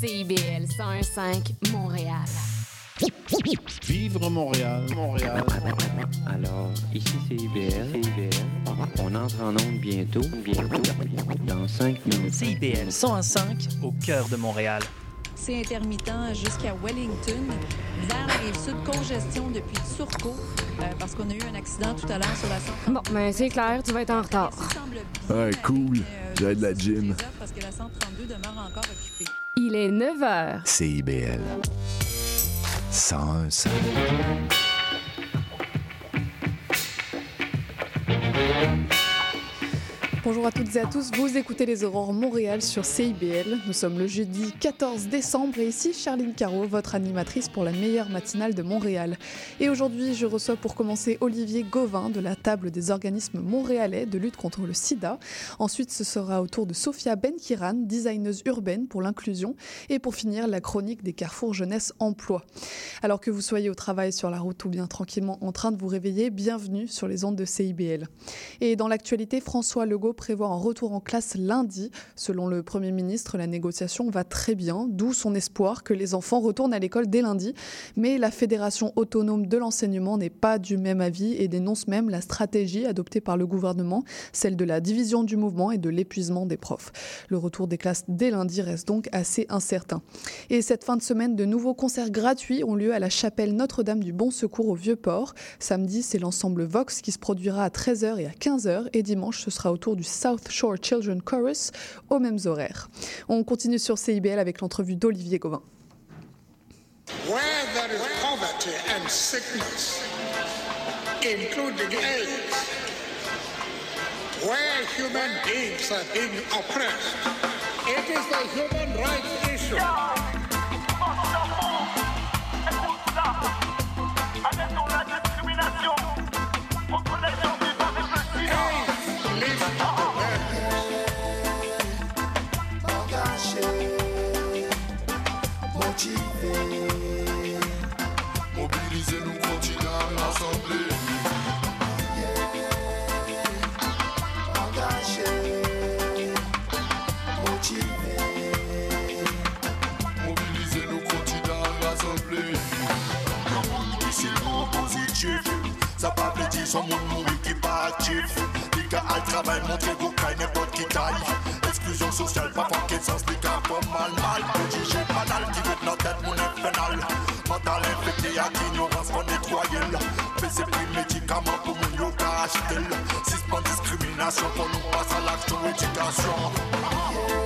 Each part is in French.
CIBL 101.5 Montréal. Vivre Montréal, Montréal. Alors, ici c'est IBL. On entre en onde bientôt, bientôt, dans 5 minutes. CIBL 101.5 au cœur de Montréal. C'est intermittent jusqu'à Wellington. Vers la rive sud, congestion depuis Turcot, euh, parce qu'on a eu un accident tout à l'heure sur la 132. Bon, ben c'est clair, tu vas être en retard. Ouais, cool. J'ai de la gym. Parce que la 132 demeure encore occupée. Il est 9 h. CIBL. 101.5. Bonjour à toutes et à tous, vous écoutez les Aurores Montréal sur CIBL. Nous sommes le jeudi 14 décembre et ici Charline Caro, votre animatrice pour la meilleure matinale de Montréal. Et aujourd'hui, je reçois pour commencer Olivier Gauvin de la table des organismes montréalais de lutte contre le sida. Ensuite, ce sera au tour de Sophia Benkiran, designeuse urbaine pour l'inclusion. Et pour finir, la chronique des carrefours jeunesse emploi. Alors que vous soyez au travail, sur la route ou bien tranquillement en train de vous réveiller, bienvenue sur les ondes de CIBL. Et dans l'actualité, François Legault prévoit un retour en classe lundi. Selon le Premier ministre, la négociation va très bien, d'où son espoir que les enfants retournent à l'école dès lundi. Mais la Fédération autonome de l'enseignement n'est pas du même avis et dénonce même la stratégie adoptée par le gouvernement, celle de la division du mouvement et de l'épuisement des profs. Le retour des classes dès lundi reste donc assez incertain. Et cette fin de semaine, de nouveaux concerts gratuits ont lieu à la chapelle Notre-Dame du Bon Secours au Vieux-Port. Samedi, c'est l'ensemble Vox qui se produira à 13h et à 15h et dimanche, ce sera au tour du South Shore Children Chorus aux mêmes horaires. On continue sur CIBL avec l'entrevue d'Olivier Gauvin. Where there is poverty and sickness, including AIDS, where human beings are being oppressed, it is a human rights issue. Son monde mourir qui pas actif gars à travail montrer vous caille n'importe qui taille. Exclusion sociale pas pour sens les gars pas mal mal. Prodigé banal qui veut notre tête mon infernal Mental infecté à ignorance qu'on nettoyer Fais ses prix médicaments pour mon yoga acheter Suspend discrimination pour nous passer à l'action éducation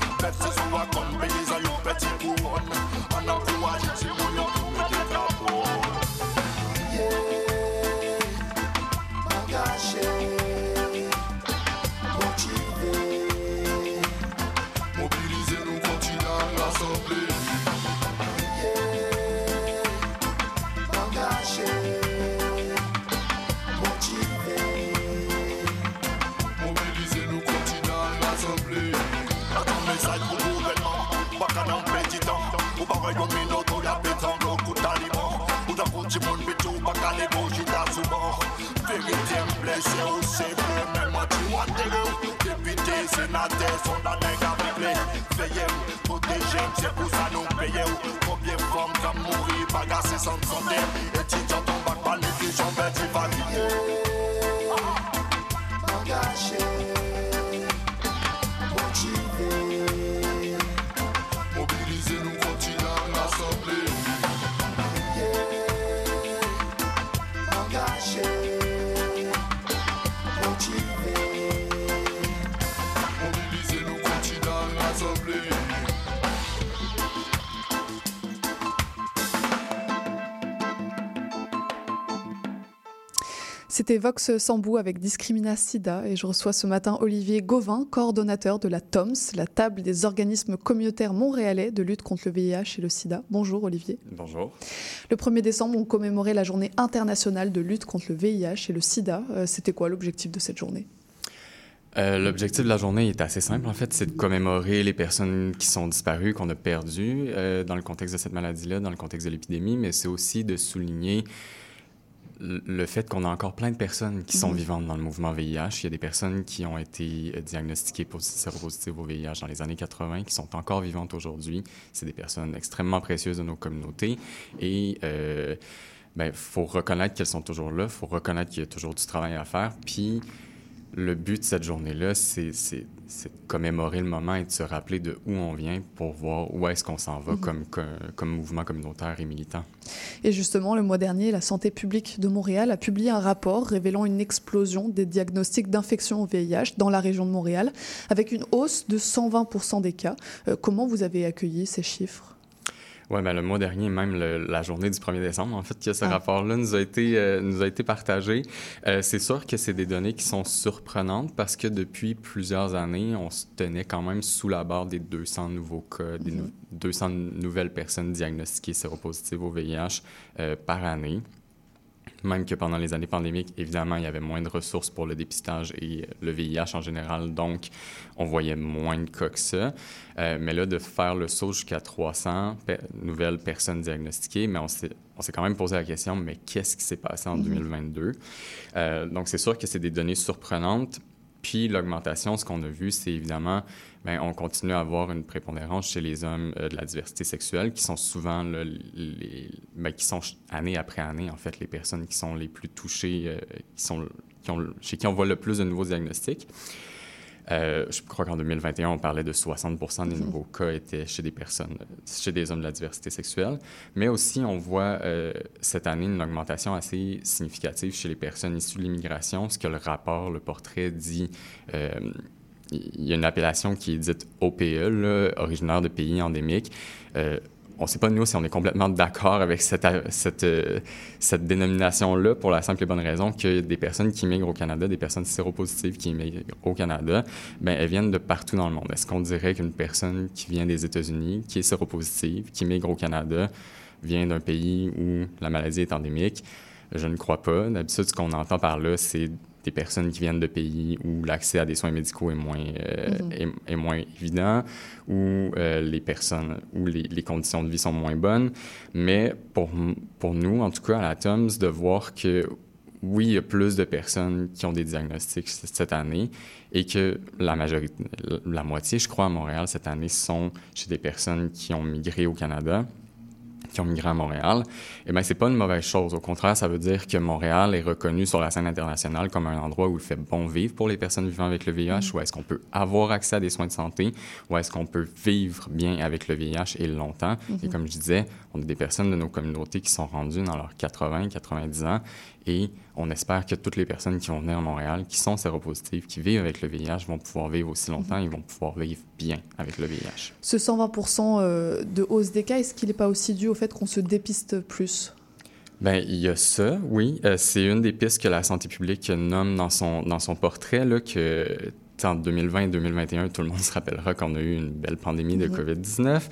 C'était Vox Sambou avec Discrimina Sida et je reçois ce matin Olivier Gauvin, coordonnateur de la TOMS, la table des organismes communautaires montréalais de lutte contre le VIH et le sida. Bonjour Olivier. Bonjour. Le 1er décembre, on commémorait la journée internationale de lutte contre le VIH et le sida. Euh, C'était quoi l'objectif de cette journée? Euh, L'objectif de la journée est assez simple, en fait, c'est de commémorer les personnes qui sont disparues, qu'on a perdues euh, dans le contexte de cette maladie-là, dans le contexte de l'épidémie, mais c'est aussi de souligner le fait qu'on a encore plein de personnes qui sont Mhm. vivantes dans le mouvement VIH. Il y a des personnes qui ont été euh, diagnostiquées pour séropositives au VIH dans les années 80, qui sont encore vivantes aujourd'hui. C'est des personnes extrêmement précieuses de nos communautés. Et il ben, faut reconnaître qu'elles sont toujours là, il faut reconnaître qu'il y a toujours du travail à faire. Puis le but de cette journée-là, c'est de commémorer le moment et de se rappeler de où on vient pour voir où est-ce qu'on s'en va Mhm. comme, comme, comme mouvement communautaire et militant. Et justement, le mois dernier, la santé publique de Montréal a publié un rapport révélant une explosion des diagnostics d'infection au VIH dans la région de Montréal, avec une hausse de 120% des cas. Euh, comment vous avez accueilli ces chiffres? Oui, ben, le mois dernier, même le- la journée du 1er décembre, en fait, que ce Ah. rapport-là nous, a été, euh, nous a été partagé. Euh, c'est sûr que c'est des données qui sont surprenantes parce que depuis plusieurs années, on se tenait quand même sous la barre des 200 nouveaux cas, des nou- 200 nouvelles personnes diagnostiquées séropositives au VIH euh, par année. Même que pendant les années pandémiques, évidemment, il y avait moins de ressources pour le dépistage et le VIH en général, donc on voyait moins de cas que ça. Euh, mais là, de faire le saut jusqu'à 300 pe- nouvelles personnes diagnostiquées, mais on s'est, on s'est quand même posé la question, mais qu'est-ce qui s'est passé en Mhm. 2022? Euh, donc, c'est sûr que c'est des données surprenantes. Puis l'augmentation, ce qu'on a vu, c'est évidemment, ben, on continue à avoir une prépondérance chez les hommes euh, de la diversité sexuelle, qui sont souvent, les, ben, qui sont année après année, en fait, les personnes qui sont les plus touchées, euh, qui sont, chez qui on voit le plus de nouveaux diagnostics. Euh, je crois qu'en 2021, on parlait de 60% des Mhm. nouveaux cas étaient chez des personnes, chez des hommes de la diversité sexuelle. Mais aussi, on voit euh, cette année une augmentation assez significative chez les personnes issues de l'immigration, ce que le rapport, le portrait dit. euh, il y a une appellation qui est dite OPE, là, originaire de pays endémiques. Euh, on ne sait pas, nous, si on est complètement d'accord avec cette, cette, euh, cette dénomination-là pour la simple et bonne raison que des personnes qui migrent au Canada, des personnes séropositives qui migrent au Canada, ben, elles viennent de partout dans le monde. Est-ce qu'on dirait qu'une personne qui vient des États-Unis, qui est séropositive, qui migre au Canada, vient d'un pays où la maladie est endémique? Je ne crois pas. D'habitude, ce qu'on entend par là, c'est des personnes qui viennent de pays où l'accès à des soins médicaux est moins, euh, Mhm. est, est moins évident, où euh, les personnes, où les, les conditions de vie sont moins bonnes. Mais pour, pour nous, en tout cas à la TOMS, de voir que oui, il y a plus de personnes qui ont des diagnostics cette année et que la majorité, la moitié, je crois, à Montréal cette année sont chez des personnes qui ont migré au Canada qui ont migré à Montréal, eh bien, c'est pas une mauvaise chose. Au contraire, ça veut dire que Montréal est reconnu sur la scène internationale comme un endroit où il fait bon vivre pour les personnes vivant avec le VIH, où est-ce qu'on peut avoir accès à des soins de santé, où est-ce qu'on peut vivre bien avec le VIH et longtemps. Et Mhm. comme je disais, on a des personnes de nos communautés qui sont rendues dans leurs 80, 90 ans, et on espère que toutes les personnes qui vont venir à Montréal, qui sont séropositives, qui vivent avec le VIH, vont pouvoir vivre aussi longtemps, ils vont pouvoir vivre bien avec le VIH. Ce 120% euh, de hausse des cas, est-ce qu'il n'est pas aussi dû au fait qu'on se dépiste plus? Ben, il y a ça, oui. Euh, c'est une des pistes que la santé publique nomme dans son, dans son portrait, là, que en 2020 et 2021, tout le monde se rappellera qu'on a eu une belle pandémie de Mhm. COVID-19.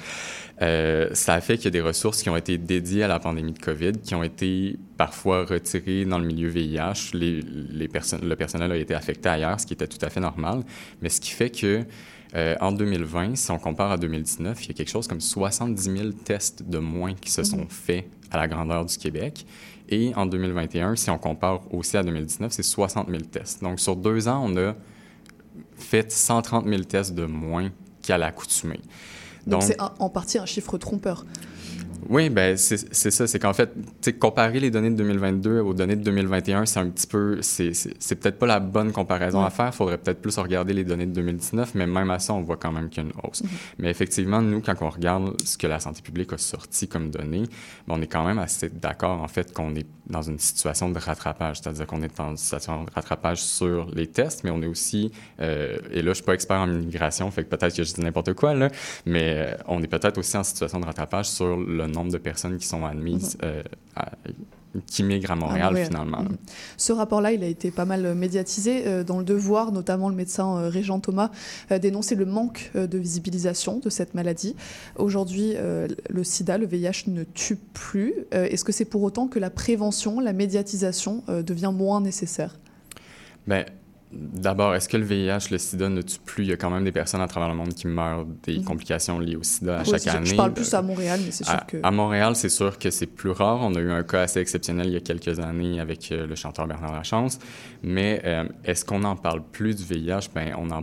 Euh, ça a fait qu'il y a des ressources qui ont été dédiées à la pandémie de COVID, qui ont été parfois retirées dans le milieu VIH. Les, les personnes, le personnel a été affecté ailleurs, ce qui était tout à fait normal. Mais ce qui fait que euh, en 2020, si on compare à 2019, il y a quelque chose comme 70 000 tests de moins qui se sont faits à la grandeur du Québec. Et en 2021, si on compare aussi à 2019, c'est 60 000 tests. Donc, sur deux ans, on a fait 130 000 tests de moins qu'à l'accoutumée. Donc c'est en partie un chiffre trompeur. Oui, ben c'est ça. C'est qu'en fait, comparer les données de 2022 aux données de 2021, c'est un petit peu... C'est peut-être pas la bonne comparaison à faire. Il faudrait peut-être plus regarder les données de 2019, mais même à ça, on voit quand même qu'il y a une hausse. Mais effectivement, nous, quand on regarde ce que la santé publique a sorti comme données, ben, on est quand même assez d'accord, en fait, qu'on est dans une situation de rattrapage. C'est-à-dire qu'on est dans une situation de rattrapage sur les tests, mais on est aussi... euh, et là, je suis pas expert en immigration, fait que peut-être que je dis n'importe quoi, là, mais euh, on est peut-être aussi en situation de rattrapage sur le nombre de personnes qui sont admises euh, à- qui migrent à Montréal, Montréal. finalement. Mhm. Ce rapport-là, il a été pas mal médiatisé. Euh, Dans le Devoir, notamment le médecin euh, Régent Thomas euh, dénonçait le manque euh, de visibilisation de cette maladie. Aujourd'hui, euh, le sida, le VIH ne tue plus. Euh, Est-ce que c'est pour autant que la prévention, la médiatisation euh, devient moins nécessaire? Ben, D'abord, est-ce que le VIH, le sida ne tue plus? Il y a quand même des personnes à travers le monde qui meurent des Mhm. complications liées au sida à Oui, chaque année. Je parle plus à Montréal, mais c'est sûr À, que... à Montréal, c'est sûr que c'est plus rare. On a eu un cas assez exceptionnel il y a quelques années avec euh, le chanteur Bernard Lachance. Mais euh, est-ce qu'on n'en parle plus du VIH? Ben, on en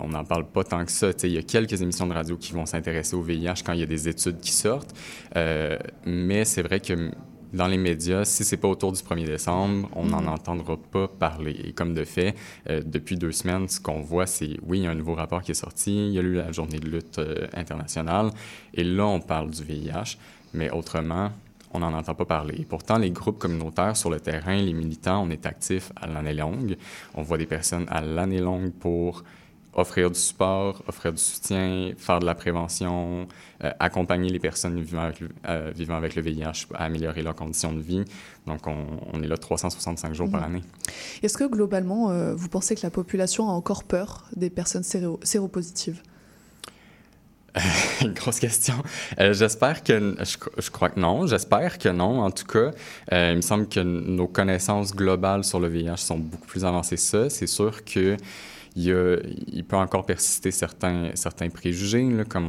on n'en parle pas tant que ça. Il y a quelques émissions de radio qui vont s'intéresser au VIH quand il y a des études qui sortent. Euh, mais c'est vrai que dans les médias, si c'est pas autour du 1er décembre, on n'en Mhm. entendra pas parler. Et comme de fait, euh, depuis deux semaines, ce qu'on voit, c'est, oui, il y a un nouveau rapport qui est sorti, il y a eu la journée de lutte euh, internationale, et là, on parle du VIH, mais autrement, on n'en entend pas parler. Et pourtant, les groupes communautaires sur le terrain, les militants, on est actifs à l'année longue. On voit des personnes à l'année longue pour offrir du support, offrir du soutien, faire de la prévention, euh, accompagner les personnes vivant avec, le, euh, vivant avec le VIH à améliorer leurs conditions de vie. Donc, on, on est là 365 jours par Mhm. année. Est-ce que globalement, euh, vous pensez que la population a encore peur des personnes séro- séropositives? Grosse question. Euh, j'espère que... Je, je, crois que non. J'espère que non. En tout cas, euh, il me semble que nos connaissances globales sur le VIH sont beaucoup plus avancées que ça. C'est sûr que il, peut encore persister certains, préjugés, comme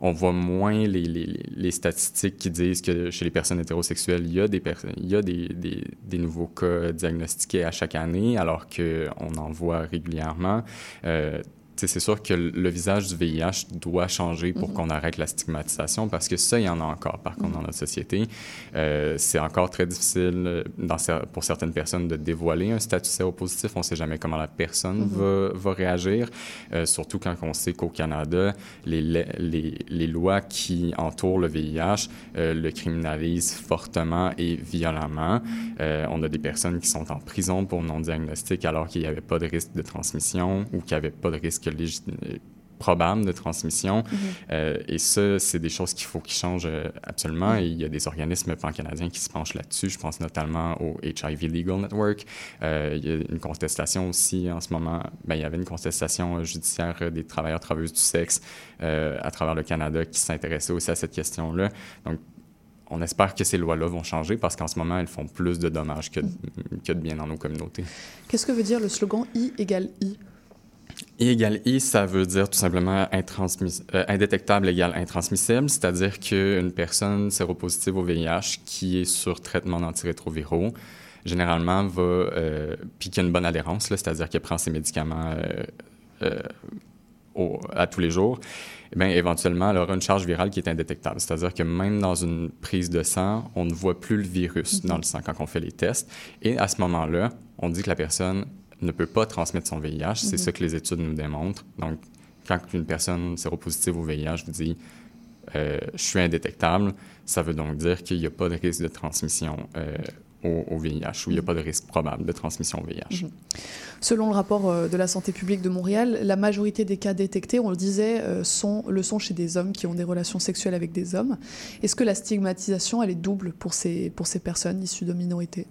on, voit moins les, statistiques qui disent que chez les personnes hétérosexuelles, il y a des nouveaux cas diagnostiqués à chaque année, alors qu'on en voit régulièrement. Euh, c'est sûr que le visage du VIH doit changer pour mm -hmm. qu'on arrête la stigmatisation parce que ça, il y en a encore, par contre, mm -hmm. dans notre société. Euh, c'est encore très difficile dans, pour certaines personnes de dévoiler un statut séropositif. On ne sait jamais comment la personne mm -hmm. va, va, réagir, euh, surtout quand on sait qu'au Canada, les, les, les, lois qui entourent le VIH euh, le criminalisent fortement et violemment. on a des personnes qui sont en prison pour non-diagnostic alors qu'il n'y avait pas de risque de transmission ou qu'il n'y avait pas de risque probable de transmission. Mm -hmm. euh, et ça, c'est des choses qu'il faut qu'ils changent absolument. Mm -hmm. Et il y a des organismes pan-canadiens qui se penchent là-dessus. Je pense notamment au HIV Legal Network. Euh, il y a une contestation aussi en ce moment. Ben, il y avait une contestation judiciaire des travailleurs travailleuses du sexe euh, à travers le Canada qui s'intéressait aussi à cette question-là. Donc, on espère que ces lois-là vont changer parce qu'en ce moment, elles font plus de dommages que, mm. que de bien dans nos communautés. Qu'est-ce que veut dire le slogan I égale I I égale I, ça veut dire tout simplement euh, indétectable égale intransmissible, c'est-à-dire qu'une personne séropositive au VIH qui est sur traitement d'antirétroviraux, généralement va, euh, puis qui a une bonne adhérence, c'est-à-dire qu'elle prend ses médicaments euh, au, à tous les jours, eh bien, éventuellement, elle aura une charge virale qui est indétectable. C'est-à-dire que même dans une prise de sang, on ne voit plus le virus mm -hmm. dans le sang quand on fait les tests. Et à ce moment-là, on dit que la personne ne peut pas transmettre son VIH. Mm -hmm. C'est ça que les études nous démontrent. Donc, quand une personne séropositive au VIH vous dit euh, je suis indétectable, ça veut donc dire qu'il n'y a pas de risque de transmission euh, au, au, VIH ou il n'y a pas de risque probable de transmission au VIH. Mm -hmm. Selon le rapport euh, de la santé publique de Montréal, la majorité des cas détectés, on le disait, sont, le sont chez des hommes qui ont des relations sexuelles avec des hommes. Est-ce que la stigmatisation, elle est double pour ces, pour ces personnes issues de minorités?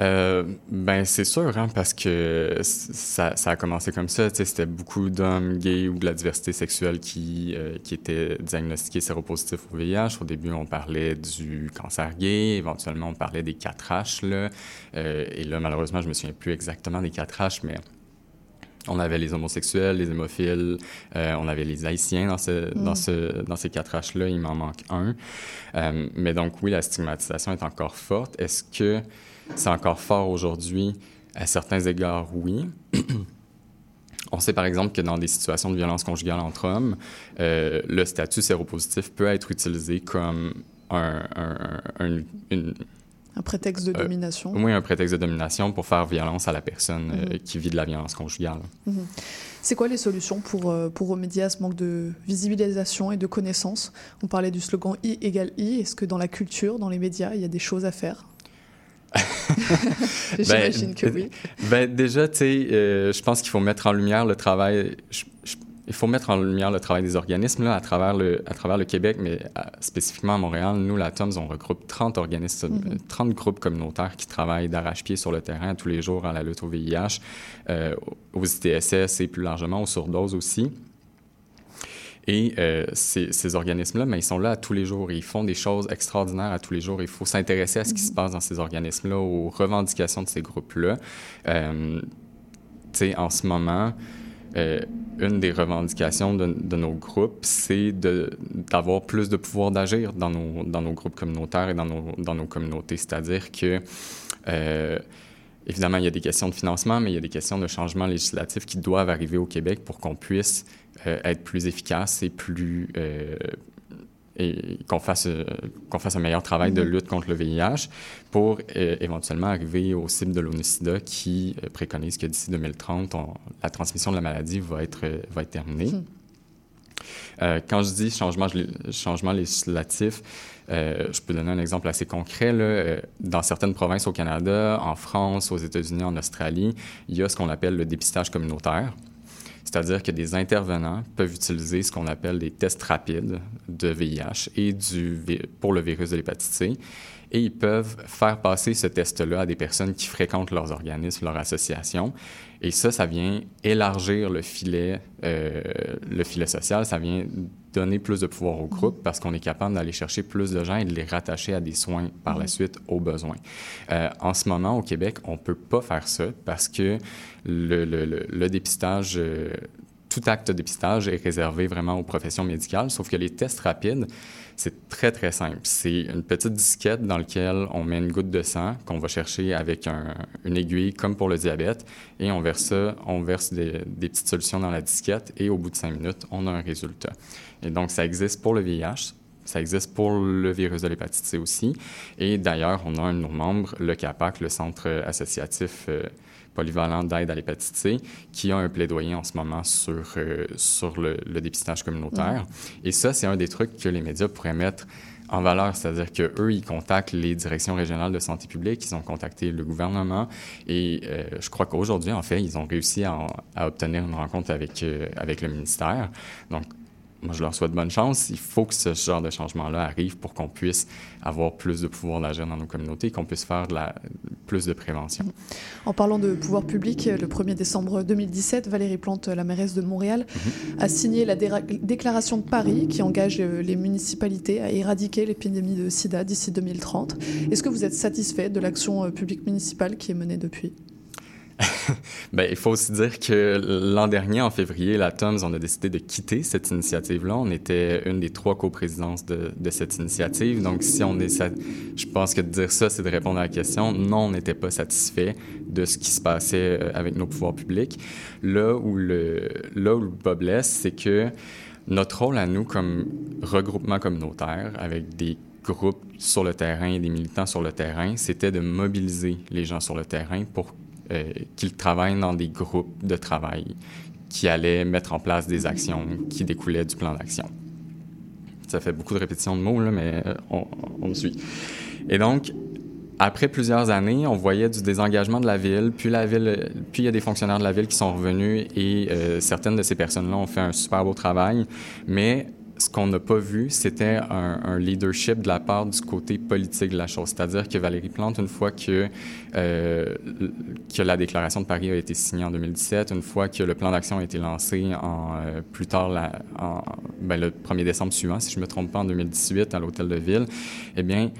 Euh, ben c'est sûr, hein, parce que ça, ça, a commencé comme ça. C'était beaucoup d'hommes gays ou de la diversité sexuelle qui, euh, qui étaient diagnostiqués séropositifs au VIH. Au début, on parlait du cancer gay, éventuellement, on parlait des 4H. Là. Euh, et là, malheureusement, je me souviens plus exactement des 4H, mais on avait les homosexuels, les hémophiles, euh, on avait les haïtiens dans, ce, mm. dans, ce, dans ces 4H-là, il m'en manque un. Euh, mais donc, oui, la stigmatisation est encore forte. Est-ce que c'est encore fort aujourd'hui? À certains égards, oui. On sait par exemple que dans des situations de violence conjugale entre hommes, euh, le statut séropositif peut être utilisé comme un, un, un une, un prétexte de euh, domination. Oui, un prétexte de domination pour faire violence à la personne mm -hmm. euh, qui vit de la violence conjugale. Mm -hmm. C'est quoi les solutions pour, euh, pour remédier à ce manque de visibilisation et de connaissances? On parlait du slogan I égale I. Est-ce que dans la culture, dans les médias, il y a des choses à faire? J'imagine ben, que oui. Ben, déjà, tu sais, euh, je pense qu'il faut mettre en lumière le travail. Je, je, il faut mettre en lumière le travail des organismes là, à, travers le, à travers le Québec, mais spécifiquement à Montréal. Nous, la TOMS, on regroupe 30 organismes, mm -hmm. 30 groupes communautaires qui travaillent d'arrache-pied sur le terrain tous les jours à la lutte au VIH, euh, aux ITSS et plus largement aux surdoses aussi. Et euh, ces, ces organismes-là, mais ils sont là à tous les jours. Ils font des choses extraordinaires à tous les jours. Il faut s'intéresser à ce qui se passe dans ces organismes-là, aux revendications de ces groupes-là. Euh, tu sais, en ce moment, euh, une des revendications de, de nos groupes, c'est d'avoir plus de pouvoir d'agir dans nos, dans nos groupes communautaires et dans nos, dans nos communautés. C'est-à-dire que, euh, évidemment, il y a des questions de financement, mais il y a des questions de changement législatif qui doivent arriver au Québec pour qu'on puisse être plus efficace et plus euh, et qu'on fasse, euh, qu'on fasse un meilleur travail de lutte contre le VIH pour euh, éventuellement arriver aux cibles de l'ONU-SIDA qui euh, préconise que d'ici 2030, on, la transmission de la maladie va être, va être terminée. Euh, quand je dis changement, changement législatif, euh, je peux donner un exemple assez concret. Là. Dans certaines provinces au Canada, en France, aux États-Unis, en Australie, il y a ce qu'on appelle le dépistage communautaire. C'est-à-dire que des intervenants peuvent utiliser ce qu'on appelle des tests rapides de VIH et du, pour le virus de l'hépatite C. Et ils peuvent faire passer ce test-là à des personnes qui fréquentent leurs organismes, leurs associations. Et ça, ça vient élargir le filet, euh, le filet social. Ça vient donner plus de pouvoir au groupe parce qu'on est capable d'aller chercher plus de gens et de les rattacher à des soins par la suite aux besoins. Euh, en ce moment, au Québec, on ne peut pas faire ça parce que le, le, le, le dépistage, euh, tout acte de dépistage est réservé vraiment aux professions médicales, sauf que les tests rapides, c'est très, très simple. C'est une petite disquette dans laquelle on met une goutte de sang qu'on va chercher avec un, une aiguille, comme pour le diabète, et on verse on verse des, des, petites solutions dans la disquette, et au bout de cinq minutes, on a un résultat. Et donc, ça existe pour le VIH, ça existe pour le virus de l'hépatite C aussi. Et d'ailleurs, on a un de nos membres, le CAPAC, le Centre associatif euh, polyvalent d'aide à l'hépatite C, qui a un plaidoyer en ce moment sur, euh, sur le, le, dépistage communautaire. Mmh. Et ça, c'est un des trucs que les médias pourraient mettre en valeur, c'est-à-dire qu'eux, ils contactent les directions régionales de santé publique, ils ont contacté le gouvernement et euh, je crois qu'aujourd'hui, en fait, ils ont réussi à, à obtenir une rencontre avec, euh, avec le ministère. Donc, moi, je leur souhaite bonne chance. Il faut que ce genre de changement-là arrive pour qu'on puisse avoir plus de pouvoir d'agir dans nos communautés, qu'on puisse faire de la, plus de prévention. En parlant de pouvoir public, le 1er décembre 2017, Valérie Plante, la mairesse de Montréal, mm -hmm. a signé la déclaration de Paris qui engage les municipalités à éradiquer l'épidémie de sida d'ici 2030. Est-ce que vous êtes satisfait de l'action publique municipale qui est menée depuis? ben, il faut aussi dire que l'an dernier, en février, la TOMS, on a décidé de quitter cette initiative-là. On était une des trois coprésidences de, de cette initiative. Donc, si on est... Je pense que de dire ça, c'est de répondre à la question. Non, on n'était pas satisfait de ce qui se passait euh, avec nos pouvoirs publics. Là où le, là où le bas blesse, c'est que notre rôle à nous, comme regroupement communautaire, avec des groupes sur le terrain, des militants sur le terrain, c'était de mobiliser les gens sur le terrain pour euh, qu'ils travaillent dans des groupes de travail qui allaient mettre en place des actions qui découlaient du plan d'action. Ça fait beaucoup de répétitions de mots, là, mais euh, on, me suit. Et donc, après plusieurs années, on voyait du désengagement de la ville, puis la ville, puis il y a des fonctionnaires de la ville qui sont revenus et euh, certaines de ces personnes-là ont fait un super beau travail, mais ce qu'on n'a pas vu, c'était un, leadership de la part du côté politique de la chose. C'est-à-dire que Valérie Plante, une fois que, euh, que la déclaration de Paris a été signée en 2017, une fois que le plan d'action a été lancé en, euh, plus tard, ben, le 1er décembre suivant, si je ne me trompe pas, en 2018, à l'Hôtel de Ville, eh bien,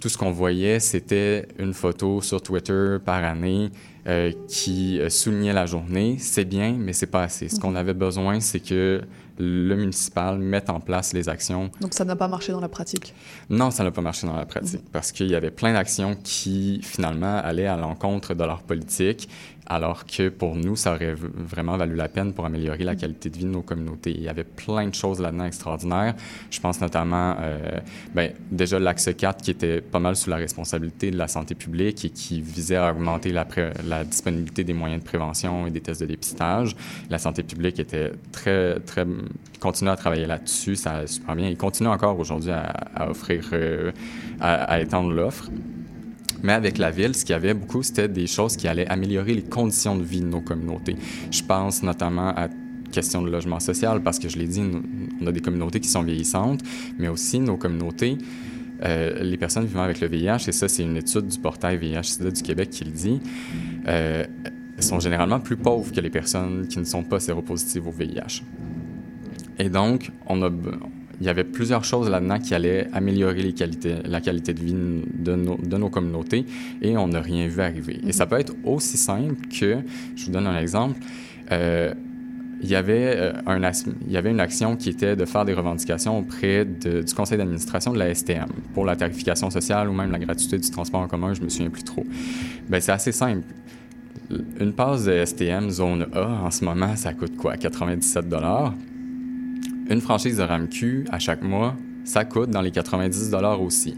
tout ce qu'on voyait, c'était une photo sur Twitter par année euh, qui soulignait la journée. C'est bien, mais c'est pas assez. Ce qu'on avait besoin, c'est que le municipal mette en place les actions. Donc ça n'a pas marché dans la pratique? Non, ça n'a pas marché dans la pratique mmh. parce qu'il y avait plein d'actions qui finalement allaient à l'encontre de leur politique alors que pour nous, ça aurait vraiment valu la peine pour améliorer la qualité de vie de nos communautés. Il y avait plein de choses là-dedans extraordinaires. Je pense notamment, euh, ben, déjà l'axe 4 qui était pas mal sous la responsabilité de la santé publique et qui visait à augmenter la, la disponibilité des moyens de prévention et des tests de dépistage. La santé publique était très, très, continue à travailler là-dessus, ça allait super bien. Il continue encore aujourd'hui à, à, offrir, euh, à, à étendre l'offre. Mais avec la ville, ce qu'il y avait beaucoup, c'était des choses qui allaient améliorer les conditions de vie de nos communautés. Je pense notamment à question de logement social parce que je l'ai dit, on a des communautés qui sont vieillissantes, mais aussi nos communautés, euh, les personnes vivant avec le VIH, et ça c'est une étude du portail VIH-Sida du Québec qui le dit, euh, sont généralement plus pauvres que les personnes qui ne sont pas séropositives au VIH. Et donc, on a, il y avait plusieurs choses là-dedans qui allaient améliorer la qualité de vie de nos, de nos communautés et on n'a rien vu arriver. Et ça peut être aussi simple que, je vous donne un exemple, euh, il y, avait, euh, il y avait une action qui était de faire des revendications auprès du conseil d'administration de la STM pour la tarification sociale ou même la gratuité du transport en commun, je me souviens plus trop. Ben, c'est assez simple. Une passe de STM zone A en ce moment, ça coûte quoi? 97 une franchise de RAMQ à chaque mois, ça coûte dans les 90 dollars aussi.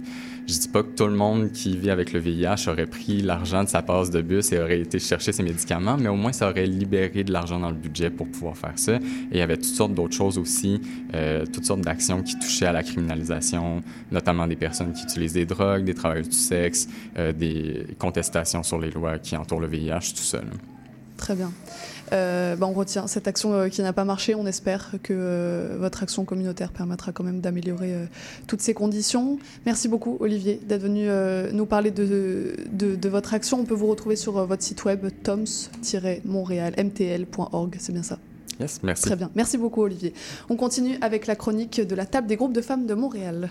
Je dis pas que tout le monde qui vit avec le VIH aurait pris l'argent de sa passe de bus et aurait été chercher ses médicaments, mais au moins ça aurait libéré de l'argent dans le budget pour pouvoir faire ça. Et il y avait toutes sortes d'autres choses aussi, euh, toutes sortes d'actions qui touchaient à la criminalisation, notamment des personnes qui utilisent des drogues, des travailleurs du sexe, euh, des contestations sur les lois qui entourent le VIH, tout ça. Très bien. Euh, bah, on retient cette action euh, qui n'a pas marché. On espère que euh, votre action communautaire permettra quand même d'améliorer toutes ces conditions. Merci beaucoup, Olivier, d'être venu nous parler de, de, votre action. On peut vous retrouver sur votre site web toms-montréal.mtl.org. C'est bien ça? Yes, merci. Très bien. Merci beaucoup, Olivier. On continue avec la chronique de la table des groupes de femmes de Montréal.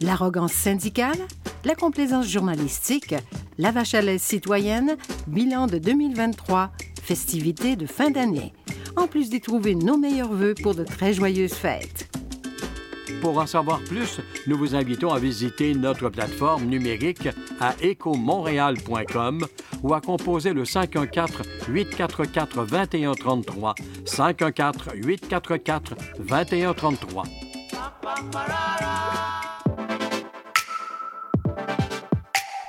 l'arrogance syndicale, la complaisance journalistique, la vache à lait citoyenne, bilan de 2023, festivités de fin d'année. En plus d'y trouver nos meilleurs voeux pour de très joyeuses fêtes. Pour en savoir plus, nous vous invitons à visiter notre plateforme numérique à ecomontréal.com ou à composer le 514-844-2133. 514-844-2133.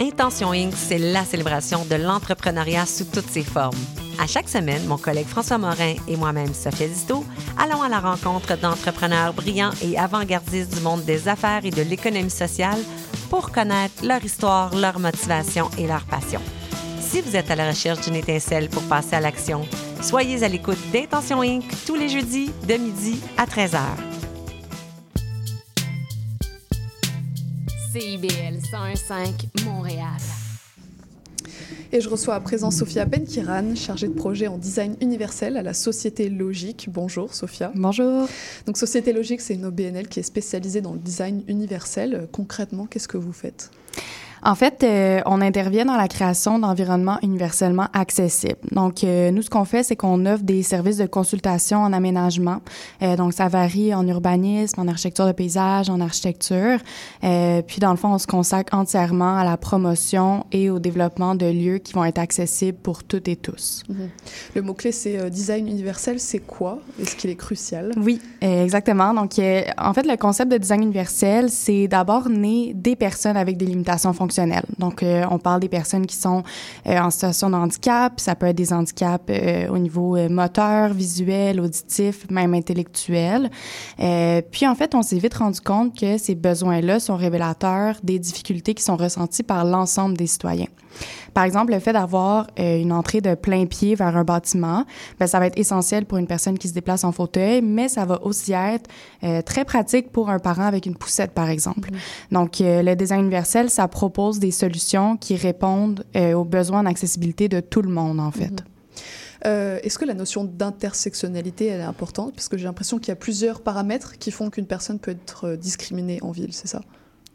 Intention Inc., c'est la célébration de l'entrepreneuriat sous toutes ses formes. À chaque semaine, mon collègue François Morin et moi-même, Sophia Disto, allons à la rencontre d'entrepreneurs brillants et avant-gardistes du monde des affaires et de l'économie sociale pour connaître leur histoire, leur motivation et leur passion. Si vous êtes à la recherche d'une étincelle pour passer à l'action, soyez à l'écoute d'Intention Inc. tous les jeudis de midi à 13h. CIBL 101.5 Montréal. Et je reçois à présent Sophia Benkiran, chargée de projet en design universel à la Société Logique. Bonjour Sophia. Bonjour. Donc Société Logique, c'est une OBNL qui est spécialisée dans le design universel. Concrètement, qu'est-ce que vous faites? En fait, euh, on intervient dans la création d'environnements universellement accessibles. Donc, euh, nous, ce qu'on fait, c'est qu'on offre des services de consultation en aménagement. Euh, donc, ça varie en urbanisme, en architecture de paysage, en architecture. puis, dans le fond, on se consacre entièrement à la promotion et au développement de lieux qui vont être accessibles pour toutes et tous. Mhm. Le mot-clé, c'est design universel. C'est quoi? Est-ce qu'il est crucial? Oui, exactement. Donc, en fait, le concept de design universel, c'est d'abord né des personnes avec des limitations fonctionnelles donc, euh, on parle des personnes qui sont euh, en situation de handicap. Ça peut être des handicaps euh, au niveau moteur, visuel, auditif, même intellectuel. puis, en fait, on s'est vite rendu compte que ces besoins-là sont révélateurs des difficultés qui sont ressenties par l'ensemble des citoyens. Par exemple, le fait d'avoir une entrée de plein pied vers un bâtiment, ben, ça va être essentiel pour une personne qui se déplace en fauteuil, mais ça va aussi être très pratique pour un parent avec une poussette, par exemple. Mm-hmm. Donc, le design universel, ça propose des solutions qui répondent aux besoins d'accessibilité de tout le monde, en fait. Mm-hmm. Est-ce que la notion d'intersectionnalité, elle est importante? Parce que j'ai l'impression qu'il y a plusieurs paramètres qui font qu'une personne peut être discriminée en ville, c'est ça?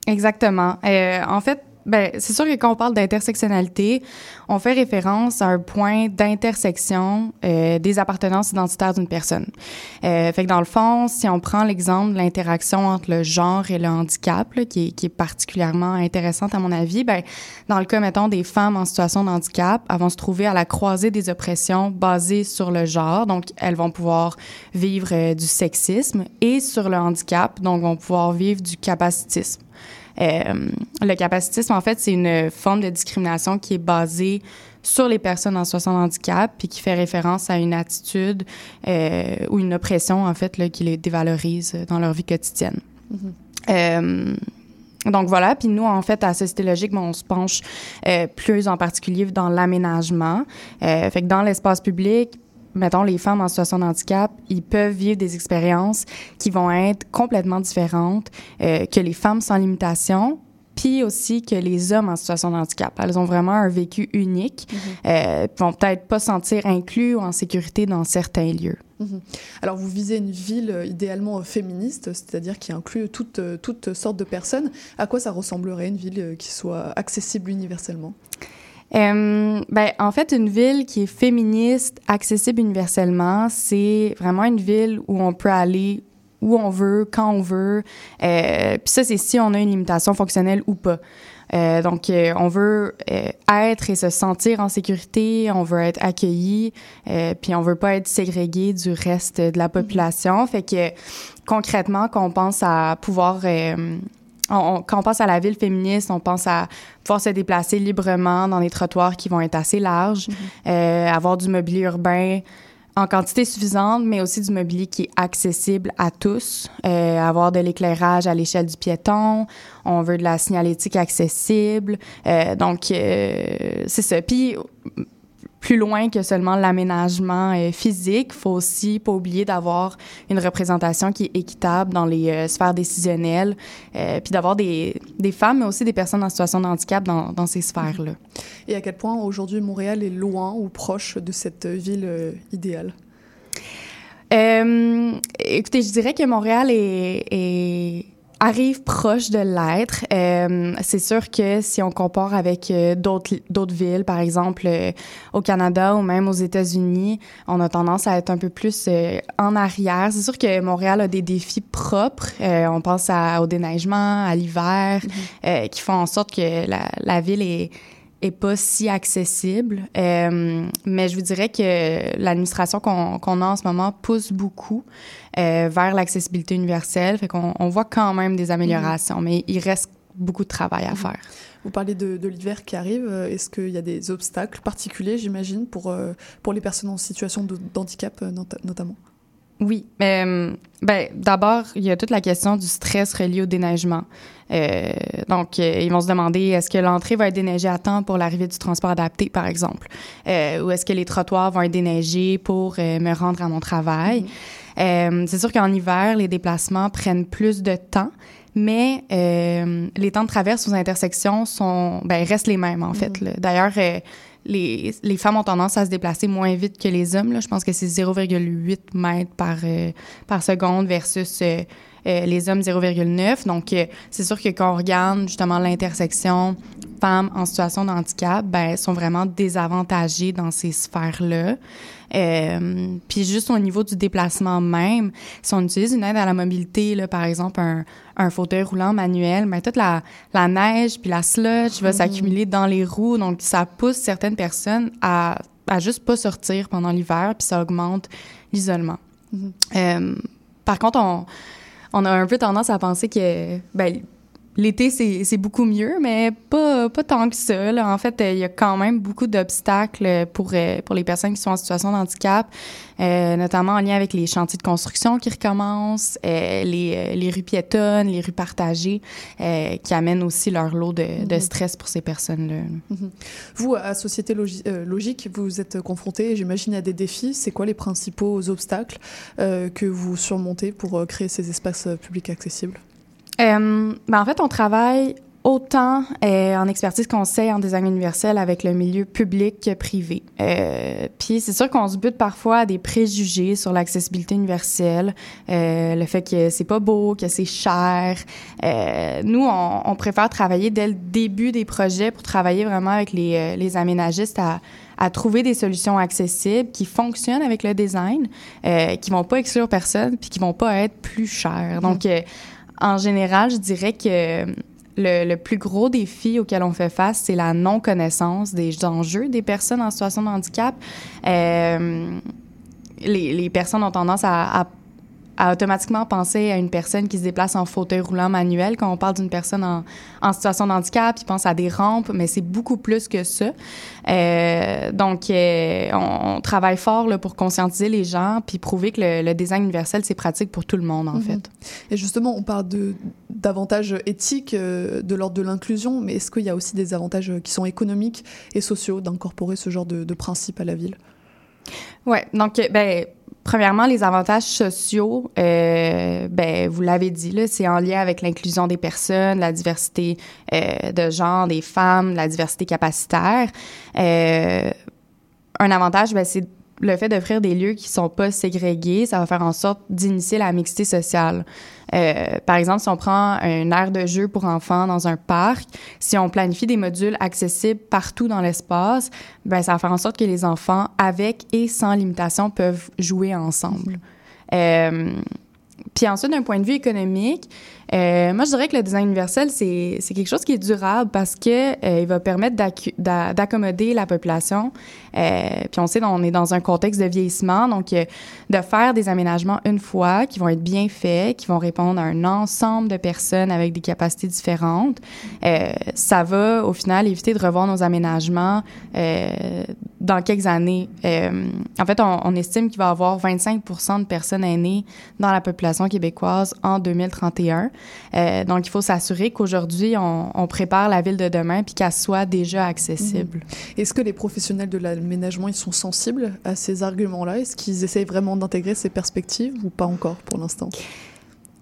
Exactement. en fait, ben, c'est sûr que quand on parle d'intersectionnalité, on fait référence à un point d'intersection euh, des appartenances identitaires d'une personne. Euh, fait que dans le fond, si on prend l'exemple de l'interaction entre le genre et le handicap, là, qui, est, qui, est, particulièrement intéressante à mon avis, ben, dans le cas, mettons, des femmes en situation de handicap, elles vont se trouver à la croisée des oppressions basées sur le genre. Donc, elles vont pouvoir vivre euh, du sexisme et sur le handicap, donc vont pouvoir vivre du capacitisme. Euh, le capacitisme, en fait, c'est une forme de discrimination qui est basée sur les personnes en situation de handicap, puis qui fait référence à une attitude euh, ou une oppression, en fait, là, qui les dévalorise dans leur vie quotidienne. Mm-hmm. euh, donc voilà, puis nous, en fait, à Société Logique, on se penche euh, plus en particulier dans l'aménagement. Fait que dans l'espace public, mettons, les femmes en situation de handicap, ils peuvent vivre des expériences qui vont être complètement différentes euh, que les femmes sans limitation, puis aussi que les hommes en situation de handicap. Elles ont vraiment un vécu unique, mm euh, vont peut-être pas se sentir inclus ou en sécurité dans certains lieux. Mhm. Alors vous visez une ville euh, idéalement féministe, c'est-à-dire qui inclut toutes, toutes sortes de personnes. À quoi ça ressemblerait une ville qui soit accessible universellement? Euh, ben, en fait, une ville qui est féministe, accessible universellement, c'est vraiment une ville où on peut aller où on veut, quand on veut. Euh, Puis ça, c'est si on a une limitation fonctionnelle ou pas. Euh, donc, euh, on veut être et se sentir en sécurité, on veut être accueilli, puis on veut pas être ségrégué du reste de la population. Fait que concrètement, quand on pense à pouvoir on, quand on pense à la ville féministe, on pense à pouvoir se déplacer librement dans des trottoirs qui vont être assez larges, mm-hmm. euh, avoir du mobilier urbain en quantité suffisante, mais aussi du mobilier qui est accessible à tous, euh, avoir de l'éclairage à l'échelle du piéton, on veut de la signalétique accessible, euh, donc euh, c'est ça. Puis plus loin que seulement l'aménagement euh, physique, faut aussi pas oublier d'avoir une représentation qui est équitable dans les euh, sphères décisionnelles, euh, puis d'avoir des, des, femmes, mais aussi des personnes en situation de handicap dans, dans ces sphères-là. Et à quel point aujourd'hui Montréal est loin ou proche de cette ville idéale? écoutez, je dirais que Montréal est, est arrive proche de l'être. Euh, c'est sûr que si on compare avec euh, d'autres d'autres villes, par exemple euh, au Canada ou même aux États-Unis, on a tendance à être un peu plus euh, en arrière. C'est sûr que Montréal a des défis propres. on pense à, au déneigement, à l'hiver, mm-hmm. qui font en sorte que la, la ville est est pas si accessible. Euh, mais je vous dirais que l'administration qu'on a en ce moment pousse beaucoup euh, vers l'accessibilité universelle. Fait qu'on on voit quand même des améliorations, mais il reste beaucoup de travail à faire. Vous parlez de, de l'hiver qui arrive. Est-ce qu'il y a des obstacles particuliers, j'imagine, pour, euh, pour les personnes en situation d'handicap notamment? Oui. Euh, ben, D'abord, il y a toute la question du stress relié au déneigement. Euh, donc, euh, ils vont se demander est-ce que l'entrée va être déneigée à temps pour l'arrivée du transport adapté, par exemple, euh, ou est-ce que les trottoirs vont être déneigés pour euh, me rendre à mon travail? Mm-hmm. C'est sûr qu'en hiver, les déplacements prennent plus de temps, mais les temps de traverse aux intersections sont, ben, restent les mêmes en fait. Mm-hmm. D'ailleurs les, les, femmes ont tendance à se déplacer moins vite que les hommes. Là. Je pense que c'est 0,8 mètres par, euh, par seconde versus euh, euh, les hommes 0,9. Donc, c'est sûr que quand on regarde justement l'intersection femmes en situation de handicap, ben, elles sont vraiment désavantagées dans ces sphères-là. Euh, puis juste au niveau du déplacement même, si on utilise une aide à la mobilité, là, par exemple un, un fauteuil roulant manuel, mais ben, toute la, la neige puis la sludge va mhm. s'accumuler dans les roues, donc ça pousse certaines personnes à, à juste pas sortir pendant l'hiver, puis ça augmente l'isolement. Mhm. euh, par contre, on, on a un peu tendance à penser que ben, L'été, c'est beaucoup mieux, mais pas, pas tant que ça. Là. En fait, il y a quand même beaucoup d'obstacles pour, euh, pour les personnes qui sont en situation de handicap, euh, notamment en lien avec les chantiers de construction qui recommencent, euh, les, les rues piétonnes, les rues partagées, qui amènent aussi leur lot de, de mhm. stress pour ces personnes-là. Mhm. Vous, à Société Logique, vous êtes confronté, j'imagine, à des défis. C'est quoi les principaux obstacles que vous surmontez pour créer ces espaces publics accessibles? Euh, ben en fait, on travaille autant euh, en expertise conseil en design universel avec le milieu public que privé. Euh, Puis c'est sûr qu'on se bute parfois à des préjugés sur l'accessibilité universelle, euh, le fait que c'est pas beau, que c'est cher. Euh, nous, on, on, préfère travailler dès le début des projets pour travailler vraiment avec les, euh, les aménagistes à, à trouver des solutions accessibles qui fonctionnent avec le design, euh, qui vont pas exclure personne, puis qui vont pas être plus chères. Donc, euh, en général, je dirais que le, le, plus gros défi auquel on fait face, c'est la non-connaissance des enjeux des personnes en situation de handicap. Euh, les, personnes ont tendance à à automatiquement penser à une personne qui se déplace en fauteuil roulant manuel. Quand on parle d'une personne en, en, situation de handicap, ils pensent à des rampes, mais c'est beaucoup plus que ça. Euh, donc, euh, on, on, travaille fort là, pour conscientiser les gens puis prouver que le, le design universel, c'est pratique pour tout le monde, en -hmm. fait. Et justement, on parle de d'avantages éthiques euh, de l'ordre de l'inclusion, mais est-ce qu'il y a aussi des avantages qui sont économiques et sociaux d'incorporer ce genre de, de principe à la ville? Ouais, donc, ben, premièrement, les avantages sociaux, euh, ben, vous l'avez dit, là, c'est en lien avec l'inclusion des personnes, la diversité euh, de genre, des femmes, la diversité capacitaire. Euh, un avantage, ben, c'est le fait d'offrir des lieux qui sont pas ségrégés, ça va faire en sorte d'initier la mixité sociale. Euh, par exemple, si on prend un aire de jeu pour enfants dans un parc, si on planifie des modules accessibles partout dans l'espace, ben ça va faire en sorte que les enfants, avec et sans limitation, peuvent jouer ensemble. Euh, puis ensuite, d'un point de vue économique, euh, moi, je dirais que le design universel, c'est quelque chose qui est durable parce que euh, il va permettre d'accommoder la population. Euh, puis on sait, on est dans un contexte de vieillissement, donc euh, de faire des aménagements une fois qui vont être bien faits, qui vont répondre à un ensemble de personnes avec des capacités différentes, euh, ça va au final éviter de revoir nos aménagements dans quelques années. en fait, on, on estime qu'il va y avoir 25% de personnes aînées dans la population québécoise en 2031. Euh, donc, il faut s'assurer qu'aujourd'hui, on, on, prépare la ville de demain puis qu'elle soit déjà accessible. Mmh. Est-ce que les professionnels de l'aménagement, ils sont sensibles à ces arguments-là? Est-ce qu'ils essayent vraiment d'intégrer ces perspectives ou pas encore pour l'instant?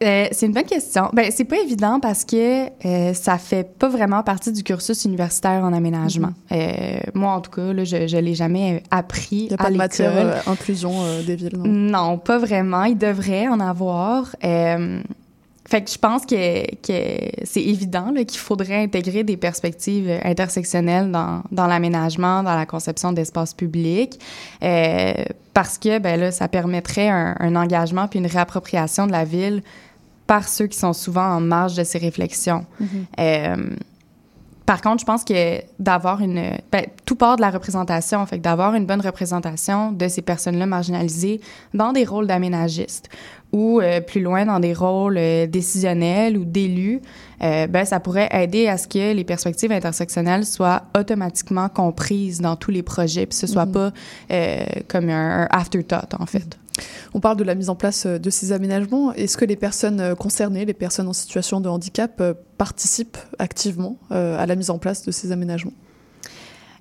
Euh, c'est une bonne question. Ben, c'est pas évident parce que euh, ça fait pas vraiment partie du cursus universitaire en aménagement. -hmm. euh, moi, en tout cas, là, je, je l'ai jamais appris Il y a pas de matière inclusion des villes, non? Non, pas vraiment. Il devrait en avoir. Fait que je pense que, que c'est évident qu'il faudrait intégrer des perspectives intersectionnelles dans, dans l'aménagement, dans la conception d'espaces publics, euh, parce que ben là, ça permettrait un, un, engagement puis une réappropriation de la ville par ceux qui sont souvent en marge de ces réflexions. Mm -hmm. euh, par contre, je pense que d'avoir une... Ben, tout part de la représentation, fait d'avoir une bonne représentation de ces personnes-là marginalisées dans des rôles d'aménagistes ou euh, plus loin dans des rôles euh, décisionnels ou d'élus, euh, ben, ça pourrait aider à ce que les perspectives intersectionnelles soient automatiquement comprises dans tous les projets, puis ce soit mm -hmm. pas euh, comme un, un, afterthought, en fait. On parle de la mise en place de ces aménagements. Est-ce que les personnes concernées, les personnes en situation de handicap, participent activement à la mise en place de ces aménagements?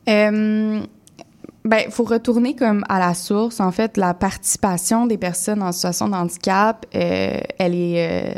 Euh, ben, il faut retourner comme à la source. En fait, la participation des personnes en situation de handicap, euh, elle est, euh,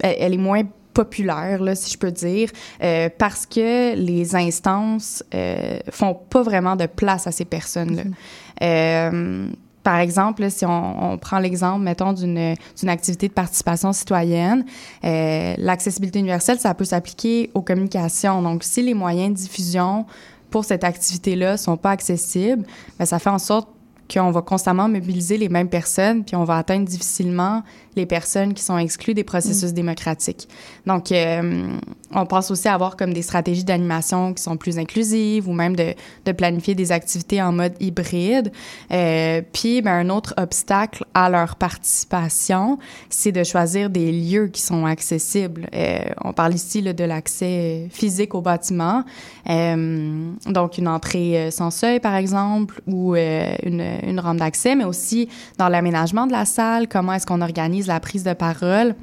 elle, est moins populaire, là, si je peux dire, euh, parce que les instances euh, font pas vraiment de place à ces personnes-là. Mm -hmm. Par exemple, si on, prend l'exemple, mettons, d'une activité de participation citoyenne, l'accessibilité universelle, ça peut s'appliquer aux communications. Donc, si les moyens de diffusion pour cette activité-là sont pas accessibles, bien, ça fait en sorte qu'on va constamment mobiliser les mêmes personnes, puis on va atteindre difficilement les personnes qui sont exclues des processus mmh. démocratiques. Donc, euh, on pense aussi à avoir comme des stratégies d'animation qui sont plus inclusives ou même de, de planifier des activités en mode hybride. Euh, puis, ben, un autre obstacle à leur participation, c'est de choisir des lieux qui sont accessibles. Euh, on parle ici là, de l'accès physique au bâtiment, euh, donc une entrée sans seuil, par exemple, ou euh, une, une rampe d'accès, mais aussi dans l'aménagement de la salle, comment est-ce qu'on organise la prise de parole.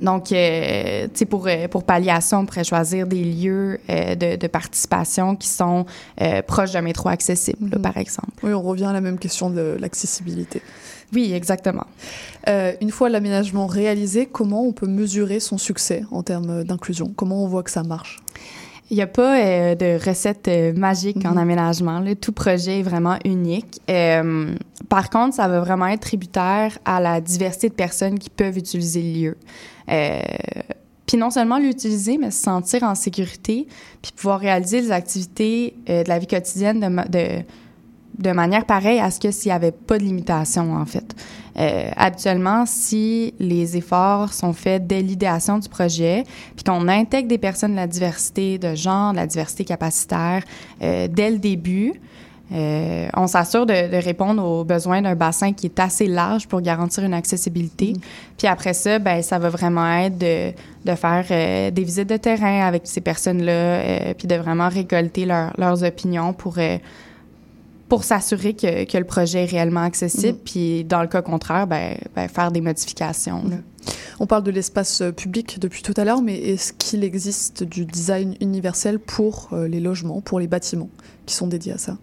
Donc, euh, tu sais, pour, euh, pour palliation, on pourrait choisir des lieux euh, de, de, participation qui sont euh, proches d'un métro accessible, là, Mhm. par exemple. Oui, on revient à la même question de l'accessibilité. Oui, exactement. Euh, une fois l'aménagement réalisé, comment on peut mesurer son succès en termes d'inclusion? Comment on voit que ça marche? Il n'y a pas euh, de recette euh, magique en Mhm. aménagement. là. Tout projet est vraiment unique. Euh, par contre, ça va vraiment être tributaire à la diversité de personnes qui peuvent utiliser le lieu. Puis non seulement l'utiliser, mais se sentir en sécurité, puis pouvoir réaliser les activités de la vie quotidienne de, ma- de, de manière pareille à ce que s'il n'y avait pas de limitation, en fait. Euh, habituellement, si les efforts sont faits dès l'idéation du projet, puis qu'on intègre des personnes de la diversité de genre, de la diversité capacitaire euh, dès le début, euh, on s'assure de, de répondre aux besoins d'un bassin qui est assez large pour garantir une accessibilité. Puis après ça, ben ça va vraiment être de, de faire euh, des visites de terrain avec ces personnes-là, euh, puis de vraiment récolter leur- leurs opinions pour euh, pour s'assurer que, que le projet est réellement accessible. Puis dans le cas contraire, ben, ben, faire des modifications. là. On parle de l'espace euh, public depuis tout à l'heure, mais est-ce qu'il existe du design universel pour euh, les logements, pour les bâtiments qui sont dédiés à ça?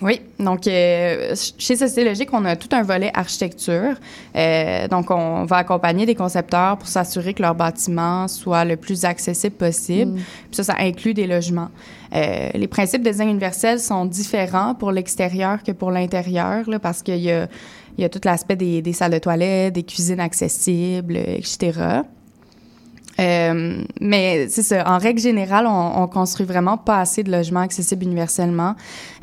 Oui, donc euh, chez Société Logique, on a tout un volet architecture. Euh, donc, on va accompagner des concepteurs pour s'assurer que leur bâtiment soit le plus accessible possible. Mm. Puis ça, ça inclut des logements. Euh, les principes de design universel sont différents pour l'extérieur que pour l'intérieur, là, parce qu'il y a, y a tout l'aspect des, des salles de toilette, des cuisines accessibles, etc. Euh, mais c'est ça. En règle générale, on, on construit vraiment pas assez de logements accessibles universellement.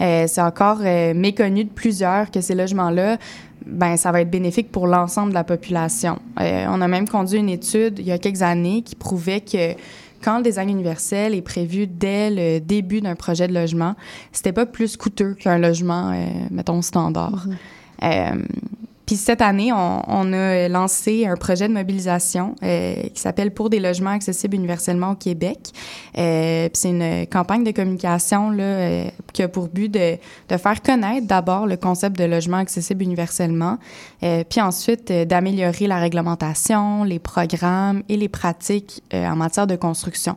Euh, c'est encore euh, méconnu de plusieurs que ces logements-là, ben ça va être bénéfique pour l'ensemble de la population. Euh, on a même conduit une étude il y a quelques années qui prouvait que quand le design universel est prévu dès le début d'un projet de logement, c'était pas plus coûteux qu'un logement, euh, mettons, standard. Euh, puis cette année, on, on a lancé un projet de mobilisation euh, qui s'appelle Pour des logements accessibles universellement au Québec. Euh, puis c'est une campagne de communication là, euh, qui a pour but de, de faire connaître d'abord le concept de logement accessible universellement, euh, puis ensuite euh, d'améliorer la réglementation, les programmes et les pratiques euh, en matière de construction.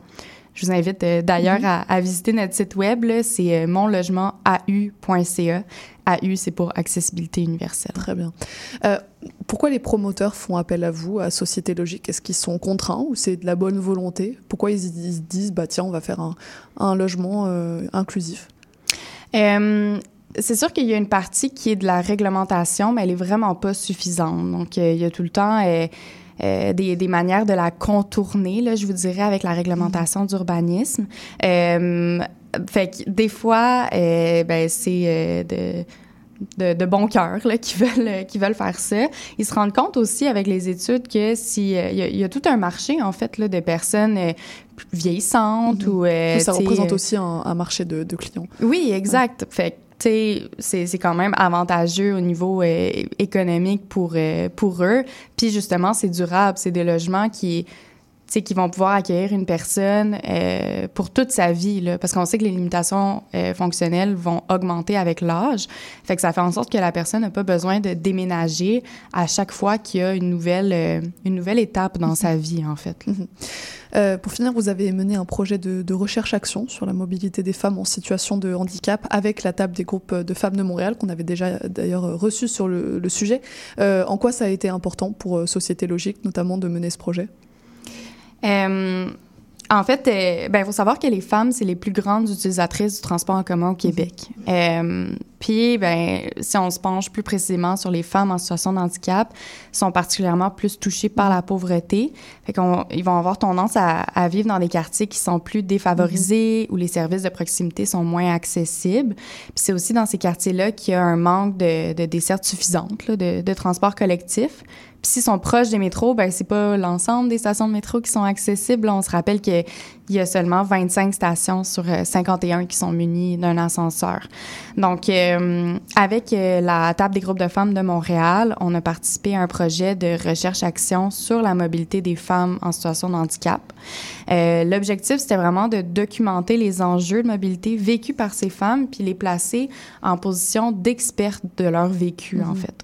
Je vous invite euh, d'ailleurs à, à visiter notre site web, c'est euh, monlogementou.ca. AU, c'est pour accessibilité universelle. Très bien. Euh, pourquoi les promoteurs font appel à vous, à Société Logique? Est-ce qu'ils sont contraints ou c'est de la bonne volonté? Pourquoi ils, ils se disent, bah tiens, on va faire un, un logement euh, inclusif? Euh, c'est sûr qu'il y a une partie qui est de la réglementation, mais elle est vraiment pas suffisante. Donc, il y a tout le temps euh, des, des manières de la contourner, là, je vous dirais, avec la réglementation d'urbanisme. Euh, fait que des fois, euh, ben, c'est de de, de bon cœur là, qui veulent qui veulent faire ça. Ils se rendent compte aussi avec les études que si euh, y, a- il y a tout un marché en fait là, de personnes euh, vieillissantes ou euh, Oui, Ça représente aussi un, un marché de, de clients. oui, exact. Fait tu sais, c'est, quand même avantageux au niveau euh, économique pour, euh, pour eux. Puis justement, c'est durable. C'est des logements qui, sais, qui vont pouvoir accueillir une personne euh, pour toute sa vie. Là, parce qu'on sait que les limitations euh, fonctionnelles vont augmenter avec l'âge. Fait que ça fait en sorte que la personne n'a pas besoin de déménager à chaque fois qu'il y a une nouvelle, euh, une nouvelle étape dans sa vie, en fait. Euh, pour finir, vous avez mené un projet de, de recherche-action sur la mobilité des femmes en situation de handicap avec la table des groupes de femmes de Montréal qu'on avait déjà d'ailleurs reçu sur le, le sujet. En quoi ça a été important pour Société Logique, notamment de mener ce projet? Euh, en fait, il ben, faut savoir que les femmes, c'est les plus grandes utilisatrices du transport en commun au Québec. Euh, Puis, ben, si on se penche plus précisément sur les femmes en situation de handicap, sont particulièrement plus touchées par la pauvreté. Fait qu'on, ils vont avoir tendance à, à vivre dans des quartiers qui sont plus défavorisés, où les services de proximité sont moins accessibles. Puis c'est aussi dans ces quartiers-là qu'il y a un manque de, de dessertes suffisantes, là, de, de transport collectif. Puis s'ils sont proches des métros, ben c'est pas l'ensemble des stations de métro qui sont accessibles. On se rappelle qu'il y a seulement 25 stations sur euh, 51 qui sont munies d'un ascenseur. Donc, euh, avec euh, la table des groupes de femmes de Montréal, on a participé à un projet de recherche-action sur la mobilité des femmes en situation de handicap. Euh, L'objectif, c'était vraiment de documenter les enjeux de mobilité vécus par ces femmes, puis les placer en position d'expertes de leur vécu, en Mhm. fait.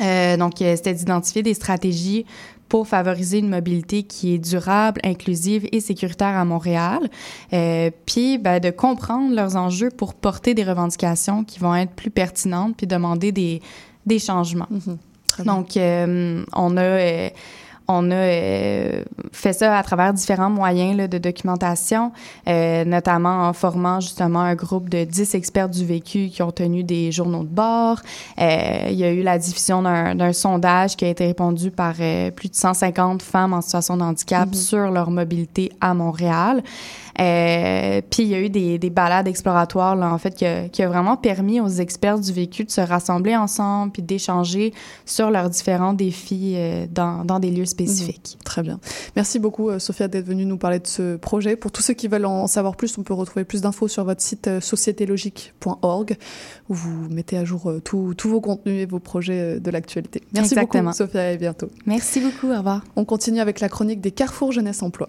Euh, donc, euh, c'était d'identifier des stratégies pour favoriser une mobilité qui est durable, inclusive et sécuritaire à Montréal. Euh, puis, ben, de comprendre leurs enjeux pour porter des revendications qui vont être plus pertinentes puis demander des, des changements. Donc, euh, on a... on a euh, fait ça à travers différents moyens là, de documentation, euh, notamment en formant justement un groupe de 10 experts du vécu qui ont tenu des journaux de bord. Euh, il y a eu la diffusion d'un d'un sondage qui a été répondu par euh, plus de 150 femmes en situation de handicap Mhm. sur leur mobilité à Montréal. Euh, puis il y a eu des, des balades exploratoires là, en fait qui a, qui a vraiment permis aux experts du vécu de se rassembler ensemble puis d'échanger sur leurs différents défis euh, dans, dans des lieux spécifiques. Mhm. Très bien. Merci beaucoup, euh, Sophia, d'être venue nous parler de ce projet. Pour tous ceux qui veulent en savoir plus, on peut retrouver plus d'infos sur votre site euh, sociétélogique.org où vous mettez à jour euh, tous vos contenus et vos projets de l'actualité. Merci Exactement. beaucoup, Sophia, et à bientôt. Merci beaucoup, au revoir. On continue avec la chronique des Carrefour Jeunesse Emploi.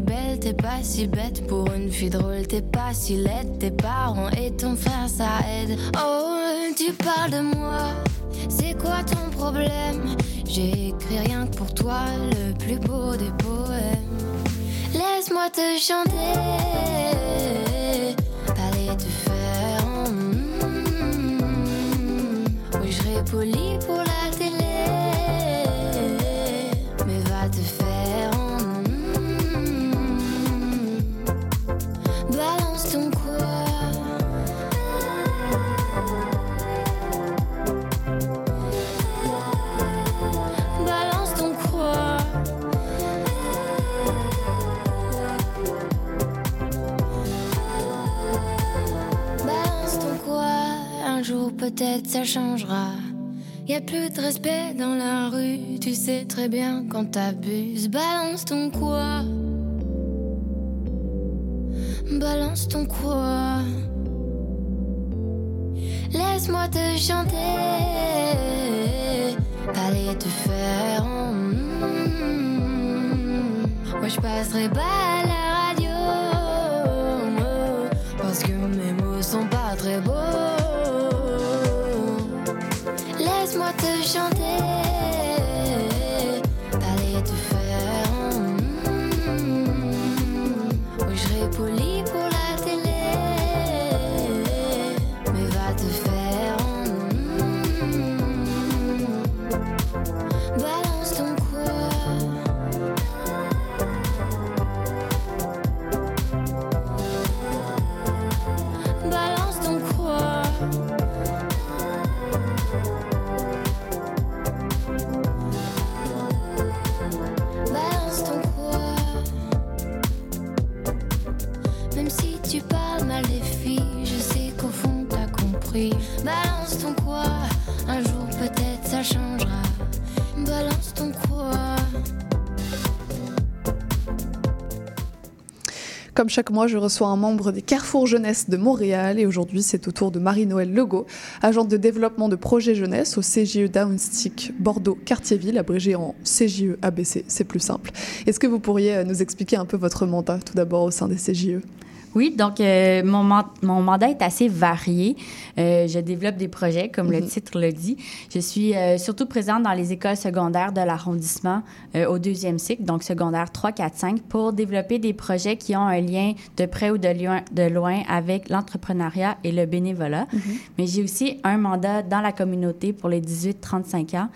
Belle t'es pas si bête. Pour une fille drôle t'es pas si laide. Tes parents et ton frère ça aide. Oh tu parles de moi. C'est quoi ton problème? J'ai écrit rien que pour toi Le plus beau des poèmes. Laisse-moi te chanter. Allez te faire en mm. Oui je serai poli pour la télé peut-être ça changera y a plus de respect dans la rue, tu sais très bien quand t'abuses. Balance ton quoi? Balance ton quoi? Laisse-moi te chanter. Allez te faire. Moi je passerai pas chanter. Comme chaque mois, je reçois un membre des Carrefour Jeunesse de Montréal et aujourd'hui, c'est au tour de Marie-Noël Legault, agente de développement de projet jeunesse au CGE Downstick Bordeaux Cartierville, abrégé en CGE ABC, c'est plus simple. Est-ce que vous pourriez euh, nous expliquer un peu votre mandat tout d'abord au sein des E? Oui, donc euh, mon, man- mon mandat est assez varié. Euh, je développe des projets, comme le Mhm. titre le dit. Je suis euh, surtout présente dans les écoles secondaires de l'arrondissement au deuxième cycle, donc secondaire 3, 4, 5, pour développer des projets qui ont un lien de près ou de loin, de loin avec l'entrepreneuriat et le bénévolat. Mais j'ai aussi un mandat dans la communauté pour les 18-35 ans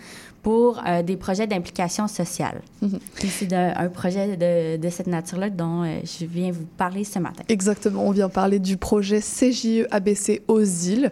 pour euh, des projets d'implication sociale. Mhm. C'est un projet de, de cette nature-là dont euh, je viens vous parler ce matin. Exactement, on vient parler du projet CJE ABC aux îles.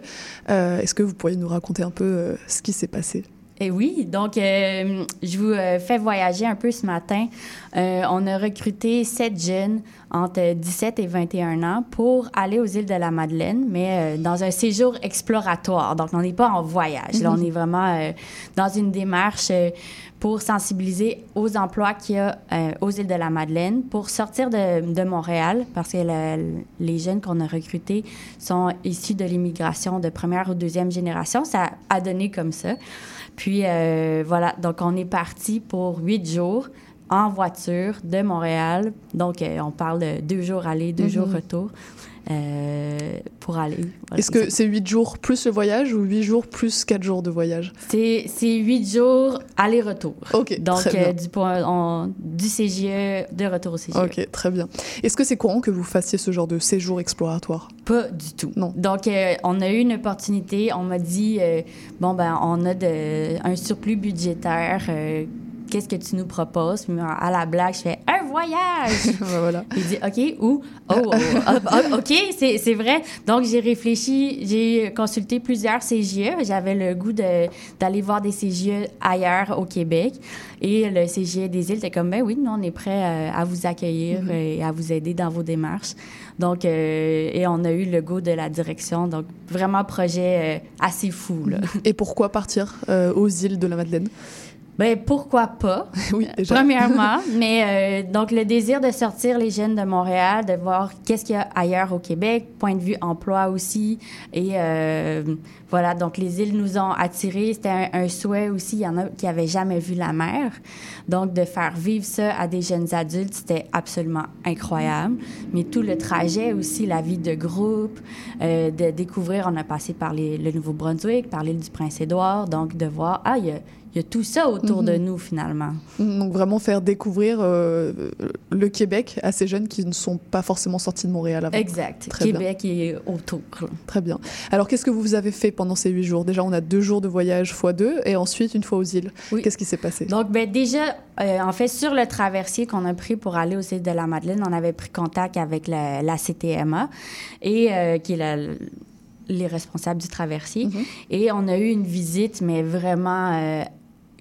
Euh, Est-ce que vous pourriez nous raconter un peu ce qui s'est passé? Et oui, donc euh, je vous euh, fais voyager un peu ce matin. Euh, on a recruté sept jeunes entre 17 et 21 ans pour aller aux îles de la Madeleine, mais dans un séjour exploratoire. Donc, on n'est pas en voyage. Là, on Mhm. est vraiment dans une démarche pour sensibiliser aux emplois qu'il y a euh, aux îles de la Madeleine, pour sortir de, de Montréal, parce que le- les jeunes qu'on a recrutés sont issus de l'immigration de première ou deuxième génération. Ça a donné comme ça. Puis euh, voilà, donc on est parti pour huit jours en voiture de Montréal. Donc euh, on parle de deux jours aller, deux Mhm. jours retour pour aller. Voilà, Est-ce que c'est 8 jours plus le voyage ou 8 jours plus 4 jours de voyage C'est c'est huit jours aller-retour. Ok, Donc très bien. euh, du, point, on- du CGE de retour au CGE. Ok, très bien. Est-ce que c'est courant que vous fassiez ce genre de séjour exploratoire? Pas du tout. Non. Donc, euh, on a eu une opportunité. On m'a dit, euh, bon, ben, on a de, un surplus budgétaire. euh, Qu'est-ce que tu nous proposes? Puis, à la blague, je fais un voyage. Voilà. Il dit, OK, où? Oh, oh, oh, oh, OK, c'est vrai. Donc, j'ai réfléchi, j'ai consulté plusieurs CGE. J'avais le goût de- d'aller voir des CGE ailleurs au Québec. Et le CGE des îles était comme, ben oui, nous, on est prêt euh, à vous accueillir Mhm. et à vous aider dans vos démarches. Donc, euh, et on a eu le goût de la direction. Donc, vraiment, projet euh, assez fou, là. Et pourquoi partir euh, aux îles de la Madeleine? Ben pourquoi pas? Oui, déjà. Premièrement, mais euh, donc le désir de sortir les jeunes de Montréal, de voir qu'est-ce qu'il y a ailleurs au Québec, point de vue emploi aussi, et euh, voilà. Donc les îles nous ont attirés. C'était un, un souhait aussi. Il y en a qui avaient jamais vu la mer, donc de faire vivre ça à des jeunes adultes, c'était absolument incroyable. Mais tout le trajet aussi, la vie de groupe, euh, de découvrir. On a passé par les- le Nouveau-Brunswick, par l'île du Prince-Édouard, donc de voir ah il y a il y a tout ça autour de Mhm. nous, finalement. Donc vraiment faire découvrir euh, le Québec à ces jeunes qui ne sont pas forcément sortis de Montréal avant. Exact. Très bien. Québec est autour. Très bien. Alors qu'est-ce que vous avez fait pendant ces huit jours? Déjà, on a deux jours de voyage fois deux et ensuite une fois aux îles. Qu'est-ce qui s'est passé? Donc, ben, déjà, euh, en fait, sur le traversier qu'on a pris pour aller aux îles de la Madeleine, on avait pris contact avec la, la CTMA, et, euh, qui est la- les responsables du traversier. Et on a eu une visite, mais vraiment euh,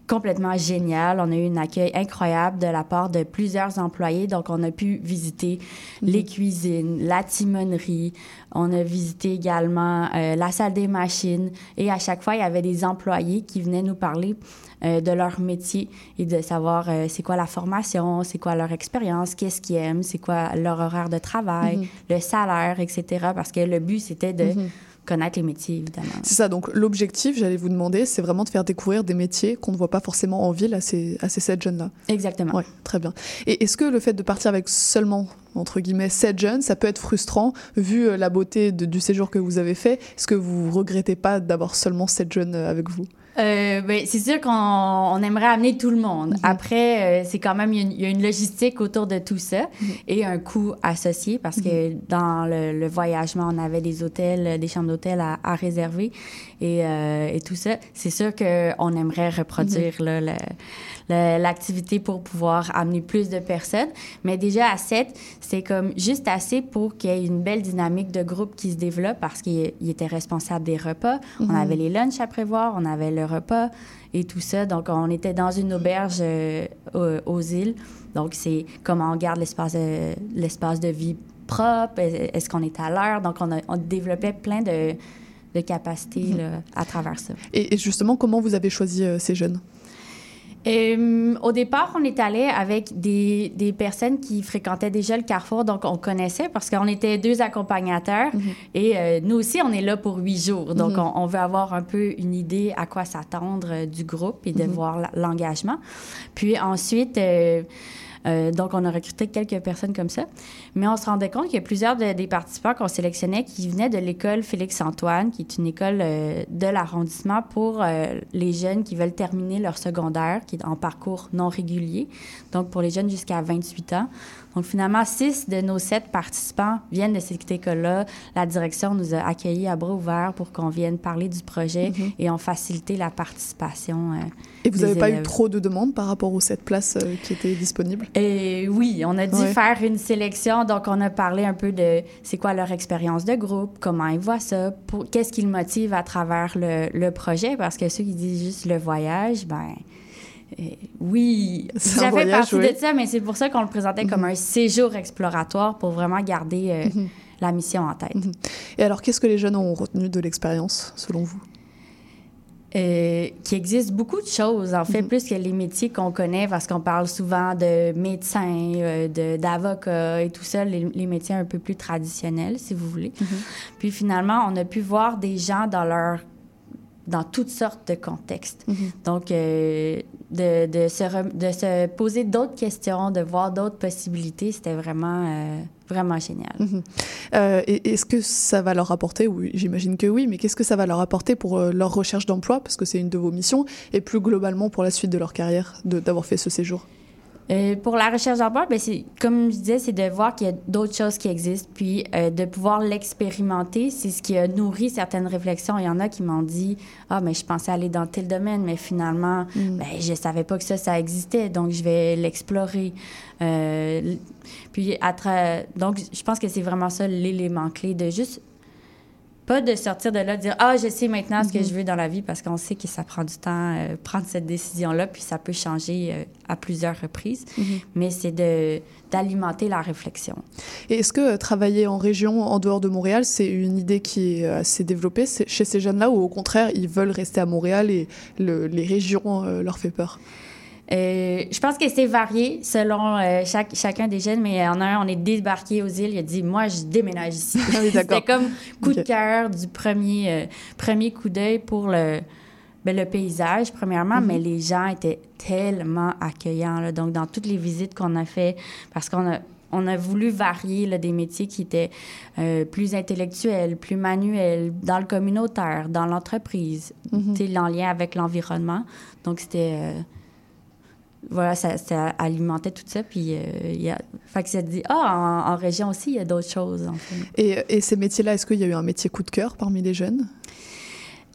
complètement géniale. On a eu un accueil incroyable de la part de plusieurs employés. Donc, on a pu visiter les cuisines, la timonerie. On a visité également euh, la salle des machines. Et à chaque fois, il y avait des employés qui venaient nous parler euh, de leur métier et de savoir euh, c'est quoi la formation, c'est quoi leur expérience, qu'est-ce qu'ils aiment, c'est quoi leur horaire de travail, Mhm. le salaire, etc. Parce que le but, c'était de Mhm. Connaître les métiers, évidemment. C'est ça, donc l'objectif, j'allais vous demander, c'est vraiment de faire découvrir des métiers qu'on ne voit pas forcément en ville à ces, à ces sept jeunes-là. Exactement. Oui, très bien. Et est-ce que le fait de partir avec seulement, entre guillemets, sept jeunes, ça peut être frustrant, vu euh, la beauté de- du séjour que vous avez fait? Est-ce que vous regrettez pas d'avoir seulement sept jeunes euh, avec vous? Euh, ben, c'est sûr qu'on on aimerait amener tout le monde. Après, euh, c'est quand même, il y a une- il y, a une logistique autour de tout ça et un coût associé parce que dans le, le voyagement, on avait des hôtels, des chambres d'hôtel à, à réserver et, euh, et tout ça. C'est sûr qu'on aimerait reproduire le- l'activité pour pouvoir amener plus de personnes. Mais déjà à 7, c'est comme juste assez pour qu'il y ait une belle dynamique de groupe qui se développe parce qu'il il était responsable des repas. On Mhm. avait les lunchs à prévoir, on avait le repas et tout ça. Donc, on était dans une auberge euh, aux, aux îles. Donc, c'est comment on garde l'espace de, l'espace de vie propre, est-ce qu'on est à l'heure? Donc, on, a, on développait plein de, de capacités Mhm. là, à travers ça. et, et justement, comment vous avez choisi euh, ces jeunes? Euh, au départ, on est allé avec des, des personnes qui fréquentaient déjà le Carrefour, donc on connaissait parce qu'on était deux accompagnateurs et euh, nous aussi, on est là pour huit jours. Donc, Mhm. on, on veut avoir un peu une idée à quoi s'attendre du groupe et de Mhm. voir l'engagement. Puis ensuite, euh, euh, donc, on a recruté quelques personnes comme ça. Mais on se rendait compte qu'il y a plusieurs de- des participants qu'on sélectionnait qui venaient de l'école Félix-Antoine, qui est une école euh, de l'arrondissement pour euh, les jeunes qui veulent terminer leur secondaire, qui est en parcours non régulier. Donc, pour les jeunes jusqu'à 28 ans. Donc, finalement, six de nos sept participants viennent de cette école-là. La direction nous a accueillis à bras ouverts pour qu'on vienne parler du projet Mhm. et ont facilité la participation. euh, Et vous n'avez pas eu trop de demandes par rapport aux sept places euh, qui étaient disponibles? Et oui, on a dû faire une sélection. Donc, on a parlé un peu de c'est quoi leur expérience de groupe, comment ils voient ça, pour- qu'est-ce qui le motive à travers le, le projet? Parce que ceux qui disent juste le voyage, ben euh, oui, fait partie oui. de ça, mais c'est pour ça qu'on le présentait comme un séjour exploratoire pour vraiment garder euh, Mhm. la mission en tête. Et alors, qu'est-ce que les jeunes ont retenu de l'expérience, selon vous? Euh, qui existe beaucoup de choses, en fait, plus que les métiers qu'on connaît, parce qu'on parle souvent de médecins, euh, d'avocats et tout ça, les, les métiers un peu plus traditionnels, si vous voulez. Puis finalement, on a pu voir des gens dans leur dans toutes sortes de contextes. Donc, euh, de, de, se de se poser d'autres questions, de voir d'autres possibilités, c'était vraiment, euh, vraiment génial. Mhm. Euh, Est-ce que ça va leur apporter, oui, j'imagine que oui, mais qu'est-ce que ça va leur apporter pour euh, leur recherche d'emploi, parce que c'est une de vos missions, et plus globalement pour la suite de leur carrière, d'avoir fait ce séjour Euh, pour la recherche d'emploi, ben c'est comme je disais, c'est de voir qu'il y a d'autres choses qui existent, puis euh, de pouvoir l'expérimenter. C'est ce qui a nourri certaines réflexions. Il y en a qui m'ont dit ah mais je pensais aller dans tel domaine, mais finalement ben, je savais pas que ça ça existait, donc je vais l'explorer. Euh, puis à donc je pense que c'est vraiment ça l'élément clé de juste pas de sortir de là, de dire Ah, je sais maintenant ce que Mhm. je veux dans la vie, parce qu'on sait que ça prend du temps, euh, prendre cette décision-là, puis ça peut changer euh, à plusieurs reprises. Mhm. Mais c'est de, d'alimenter la réflexion. Et est-ce que euh, travailler en région, en dehors de Montréal, c'est une idée qui est assez développée chez ces jeunes-là, ou au contraire, ils veulent rester à Montréal et le- les régions euh, leur fait peur? Euh, je pense que c'est varié selon euh, chaque, chacun des jeunes, mais en un, on est débarqué aux îles, il a dit Moi, je déménage ici. Ah oui. C'était comme coup de cœur du premier, euh, premier coup d'œil pour le, ben, le paysage, premièrement, Mhm. mais les gens étaient tellement accueillants. là. Donc, dans toutes les visites qu'on a fait, parce qu'on a, on a voulu varier là, des métiers qui étaient euh, plus intellectuels, plus manuels, dans le communautaire, dans l'entreprise, sais, en lien avec l'environnement. Donc, c'était. euh, voilà, ça, ça alimentait tout ça. Puis, euh, il y a... fait que ça dit, ah, en, en région aussi, il y a d'autres choses, en fait. Et, et ces métiers-là, est-ce qu'il y a eu un métier coup de cœur parmi les jeunes?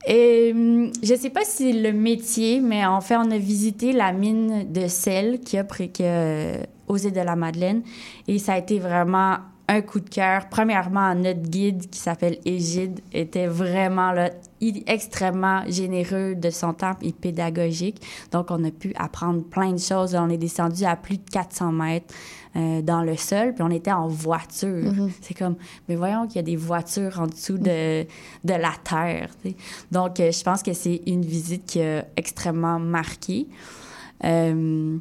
Et, je sais pas si le métier, mais en fait, on a visité la mine de sel qui a, pré- qui a, euh, aux îles de la Madeleine. Et ça a été vraiment un coup de cœur. Premièrement, notre guide qui s'appelle Égide était vraiment là, extrêmement généreux de son temps et pédagogique. Donc, on a pu apprendre plein de choses. On est descendu à plus de 400 mètres euh, dans le sol, puis on était en voiture. Mhm. C'est comme, mais voyons qu'il y a des voitures en dessous de, de la terre. Donc, euh, je pense que c'est une visite qui a extrêmement marqué. Euh,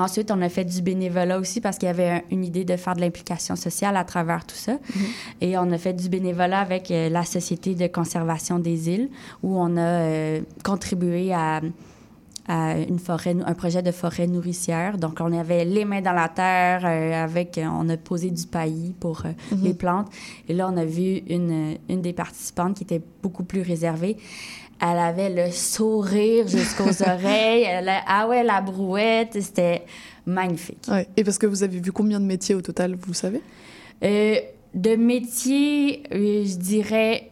Ensuite, on a fait du bénévolat aussi parce qu'il y avait un- une idée de faire de l'implication sociale à travers tout ça. Et on a fait du bénévolat avec euh, la Société de conservation des îles où on a euh, contribué à, à une forêt, un projet de forêt nourricière. Donc, on avait les mains dans la terre euh, avec, on a posé du paillis pour Mhm. les plantes. Et là, on a vu une, une des participantes qui était beaucoup plus réservée. Elle avait le sourire jusqu'aux oreilles. Elle a, ah ouais, la brouette, c'était magnifique. Ouais. Et parce que vous avez vu combien de métiers au total, vous savez? Euh, de métiers, euh, je dirais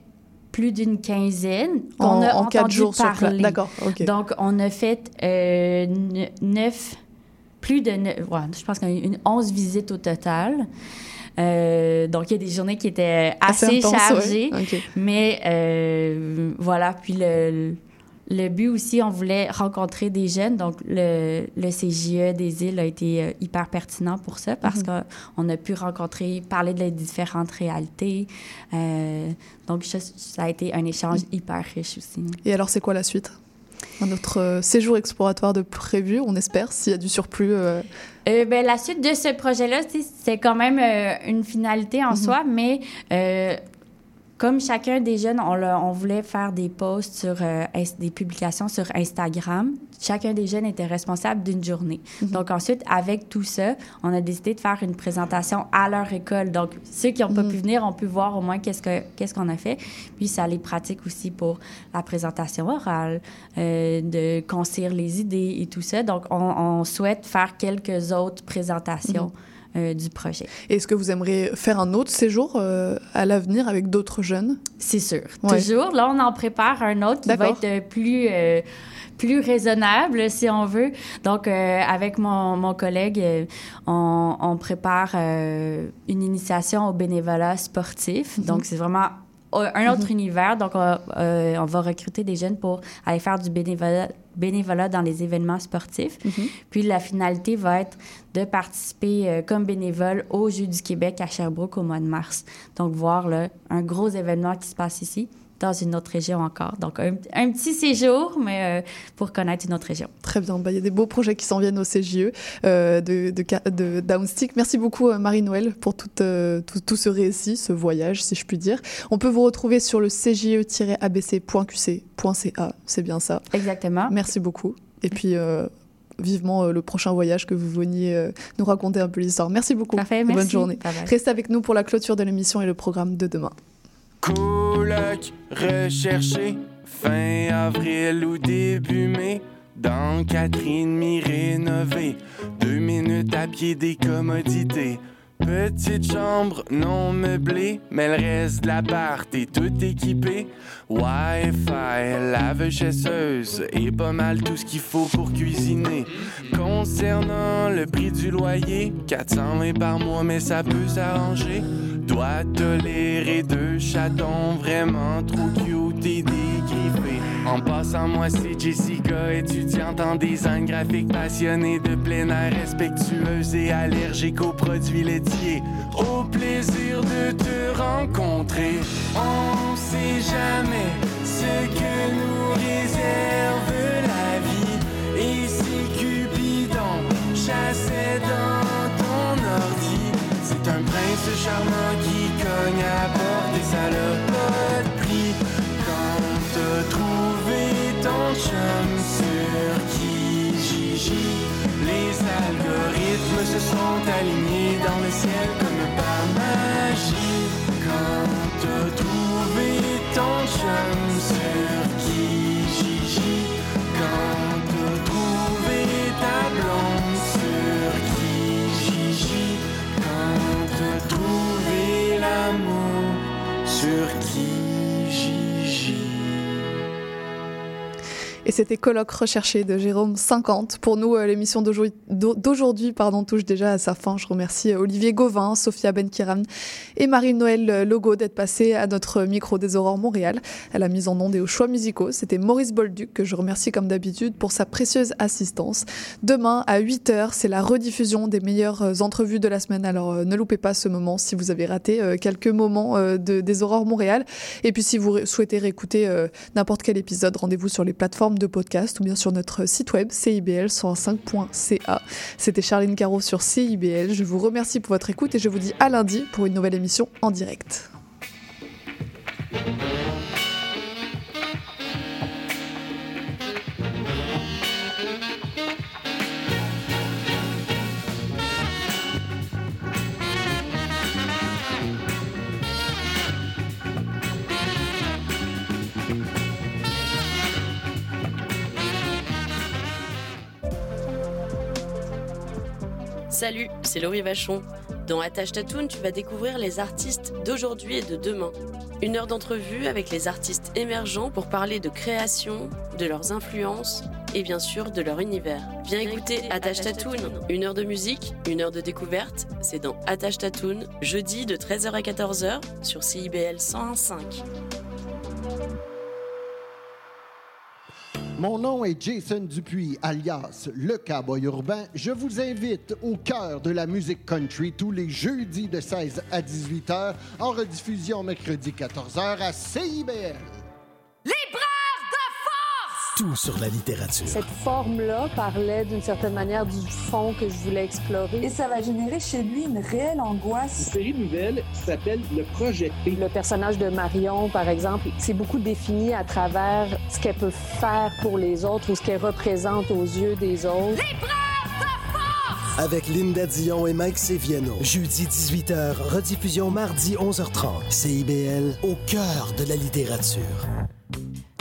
plus d'une quinzaine En- a en quatre entendu jours sur place. parler. D'accord, ok. Donc, on a fait euh, ne- neuf, plus de neuf, ouais, je pense qu'on a eu une 11 visites au total. Euh, donc, il y a des journées qui étaient Assez chargées. ouais. Mais euh, voilà, puis le, le but aussi, on voulait rencontrer des jeunes. Donc, le, le CJE des îles a été euh, hyper pertinent pour ça parce Mhm. qu'on a pu rencontrer, parler de les différentes réalités. Euh, donc, ça, ça a été un échange hyper riche aussi. Et alors, c'est quoi la suite? Un autre euh, séjour exploratoire de prévu, on espère, s'il y a du surplus. euh, Euh, ben, la suite de ce projet-là, c'est quand même euh, une finalité en soi, mais comme chacun des jeunes, on, l'a- on voulait faire des posts sur euh, des publications sur Instagram. Chacun des jeunes était responsable d'une journée. Donc ensuite, avec tout ça, on a décidé de faire une présentation à leur école. Donc ceux qui n'ont pas pu venir ont pu voir au moins qu'est-ce que qu'est-ce qu'on a fait. Puis ça les pratique aussi pour la présentation orale, euh, de concire les idées et tout ça. Donc on, on souhaite faire quelques autres présentations euh, du projet. Est-ce que vous aimeriez faire un autre séjour euh, à l'avenir avec d'autres jeunes? C'est sûr. Ouais. Toujours. Là, on en prépare un autre qui va être euh, plus, euh, plus raisonnable, si on veut. Donc, avec mon, mon collègue, on, on prépare une initiation au bénévolat sportif. Mhm. Donc, c'est vraiment un autre univers. Donc, on, on va recruter des jeunes pour aller faire du bénévolat, bénévolat dans les événements sportifs. Mhm. Puis, la finalité va être de participer euh, comme bénévole aux Jeux du Québec à Sherbrooke au mois de mars. Donc, voir là, un gros événement qui se passe ici, dans une autre région encore. Donc, un, un petit séjour, mais euh, pour connaître une autre région. Très bien, Bah, il y a des beaux projets qui s'en viennent au CJE euh, de, de, Ca- de Downstick. Merci beaucoup euh, Marie-Noël pour tout, euh, tout, tout ce récit, ce voyage si je puis dire. On peut vous retrouver sur le cje-abc.qc.ca, c'est bien ça. Exactement. Merci beaucoup. Et puis vivement le prochain voyage que vous veniez nous raconter un peu l'histoire. Merci beaucoup. Parfait, Et Bonne merci. journée. Restez avec nous pour la clôture de l'émission et le programme de demain. Coloc recherché, fin avril ou début mai. Dans Catherine mi rénové, deux minutes à pied des commodités. Petite chambre non meublée, mais le reste de l'appart est tout équipé. Wi-Fi, lave-chasseuse et pas mal tout ce qu'il faut pour cuisiner. Concernant le prix du loyer, 420 par mois, mais ça peut s'arranger. Doit tolérer deux chatons vraiment trop cute et dégriffés. En passant, moi c'est Jessica, étudiante en design graphique, passionnée de plein air, respectueuse et allergique aux produits laitiers. Au plaisir de te rencontrer, on sait jamais ce que nous réserve la vie. Et si Cupidon chassait dans ton ordi, c'est un prince charmant qui cogne à l'a pas de prix. Quand t'as trouvé ton chum sur Kijiji, les algorithmes se sont alignés dans le ciel comme par magie. Quand t'as trouvé ton chum sur Et c'était Colloque recherché de Jérôme 50. Pour nous, euh, l'émission d'aujourd'hui- d'au- d'aujourd'hui pardon, touche déjà à sa fin. Je remercie euh, Olivier Gauvin, Sophia Benkiram et Marie-Noël Logo d'être passés à notre micro des Aurores Montréal, à la mise en onde et aux choix musicaux. C'était Maurice Bolduc, que je remercie comme d'habitude pour sa précieuse assistance. Demain, à 8h, c'est la rediffusion des meilleures euh, entrevues de la semaine. Alors ne loupez pas ce moment si vous avez raté quelques moments de- des Aurores Montréal. Et puis si vous souhaitez réécouter n'importe quel épisode, rendez-vous sur les plateformes de podcast ou bien sur notre site web cibl105.ca. C'était Charline Caro sur CIBL. Je vous remercie pour votre écoute et je vous dis à lundi pour une nouvelle émission en direct. Salut, c'est Laurie Vachon. Dans Attache Tatoune, tu vas découvrir les artistes d'aujourd'hui et de demain. Une heure d'entrevue avec les artistes émergents pour parler de création, de leurs influences et bien sûr de leur univers. Viens écouter Attache Tatoune, une heure de musique, une heure de découverte. C'est dans Attache Tatoune, jeudi de 13h à 14h sur CIBL 101.5. Mon nom est Jason Dupuis, alias Le Cowboy Urbain. Je vous invite au cœur de la musique country tous les jeudis de 16 à 18 h en rediffusion mercredi 14 h à CIBL. Tout sur la littérature. Cette forme-là parlait d'une certaine manière du fond que je voulais explorer. Et ça va générer chez lui une réelle angoisse. Une série nouvelle qui s'appelle Le Projet P. Le personnage de Marion, par exemple, c'est beaucoup défini à travers ce qu'elle peut faire pour les autres ou ce qu'elle représente aux yeux des autres. Avec Linda Dion et Mike Seviano. Jeudi 18h, rediffusion mardi 11h30. CIBL, au cœur de la littérature.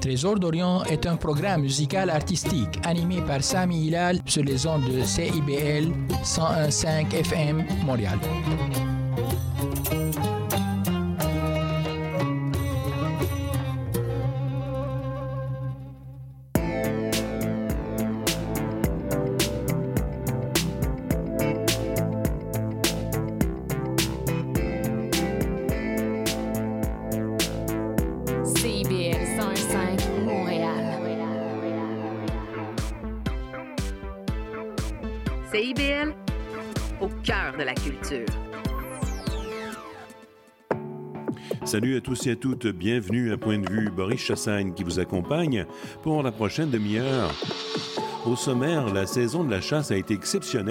Trésor d'Orient est un programme musical artistique animé par Sami Hilal sur les ondes de CIBL 101.5 FM Montréal. Salut à tous et à toutes, bienvenue à Point de vue, Boris Chassagne qui vous accompagne pour la prochaine demi-heure. Au sommaire, la saison de la chasse a été exceptionnelle.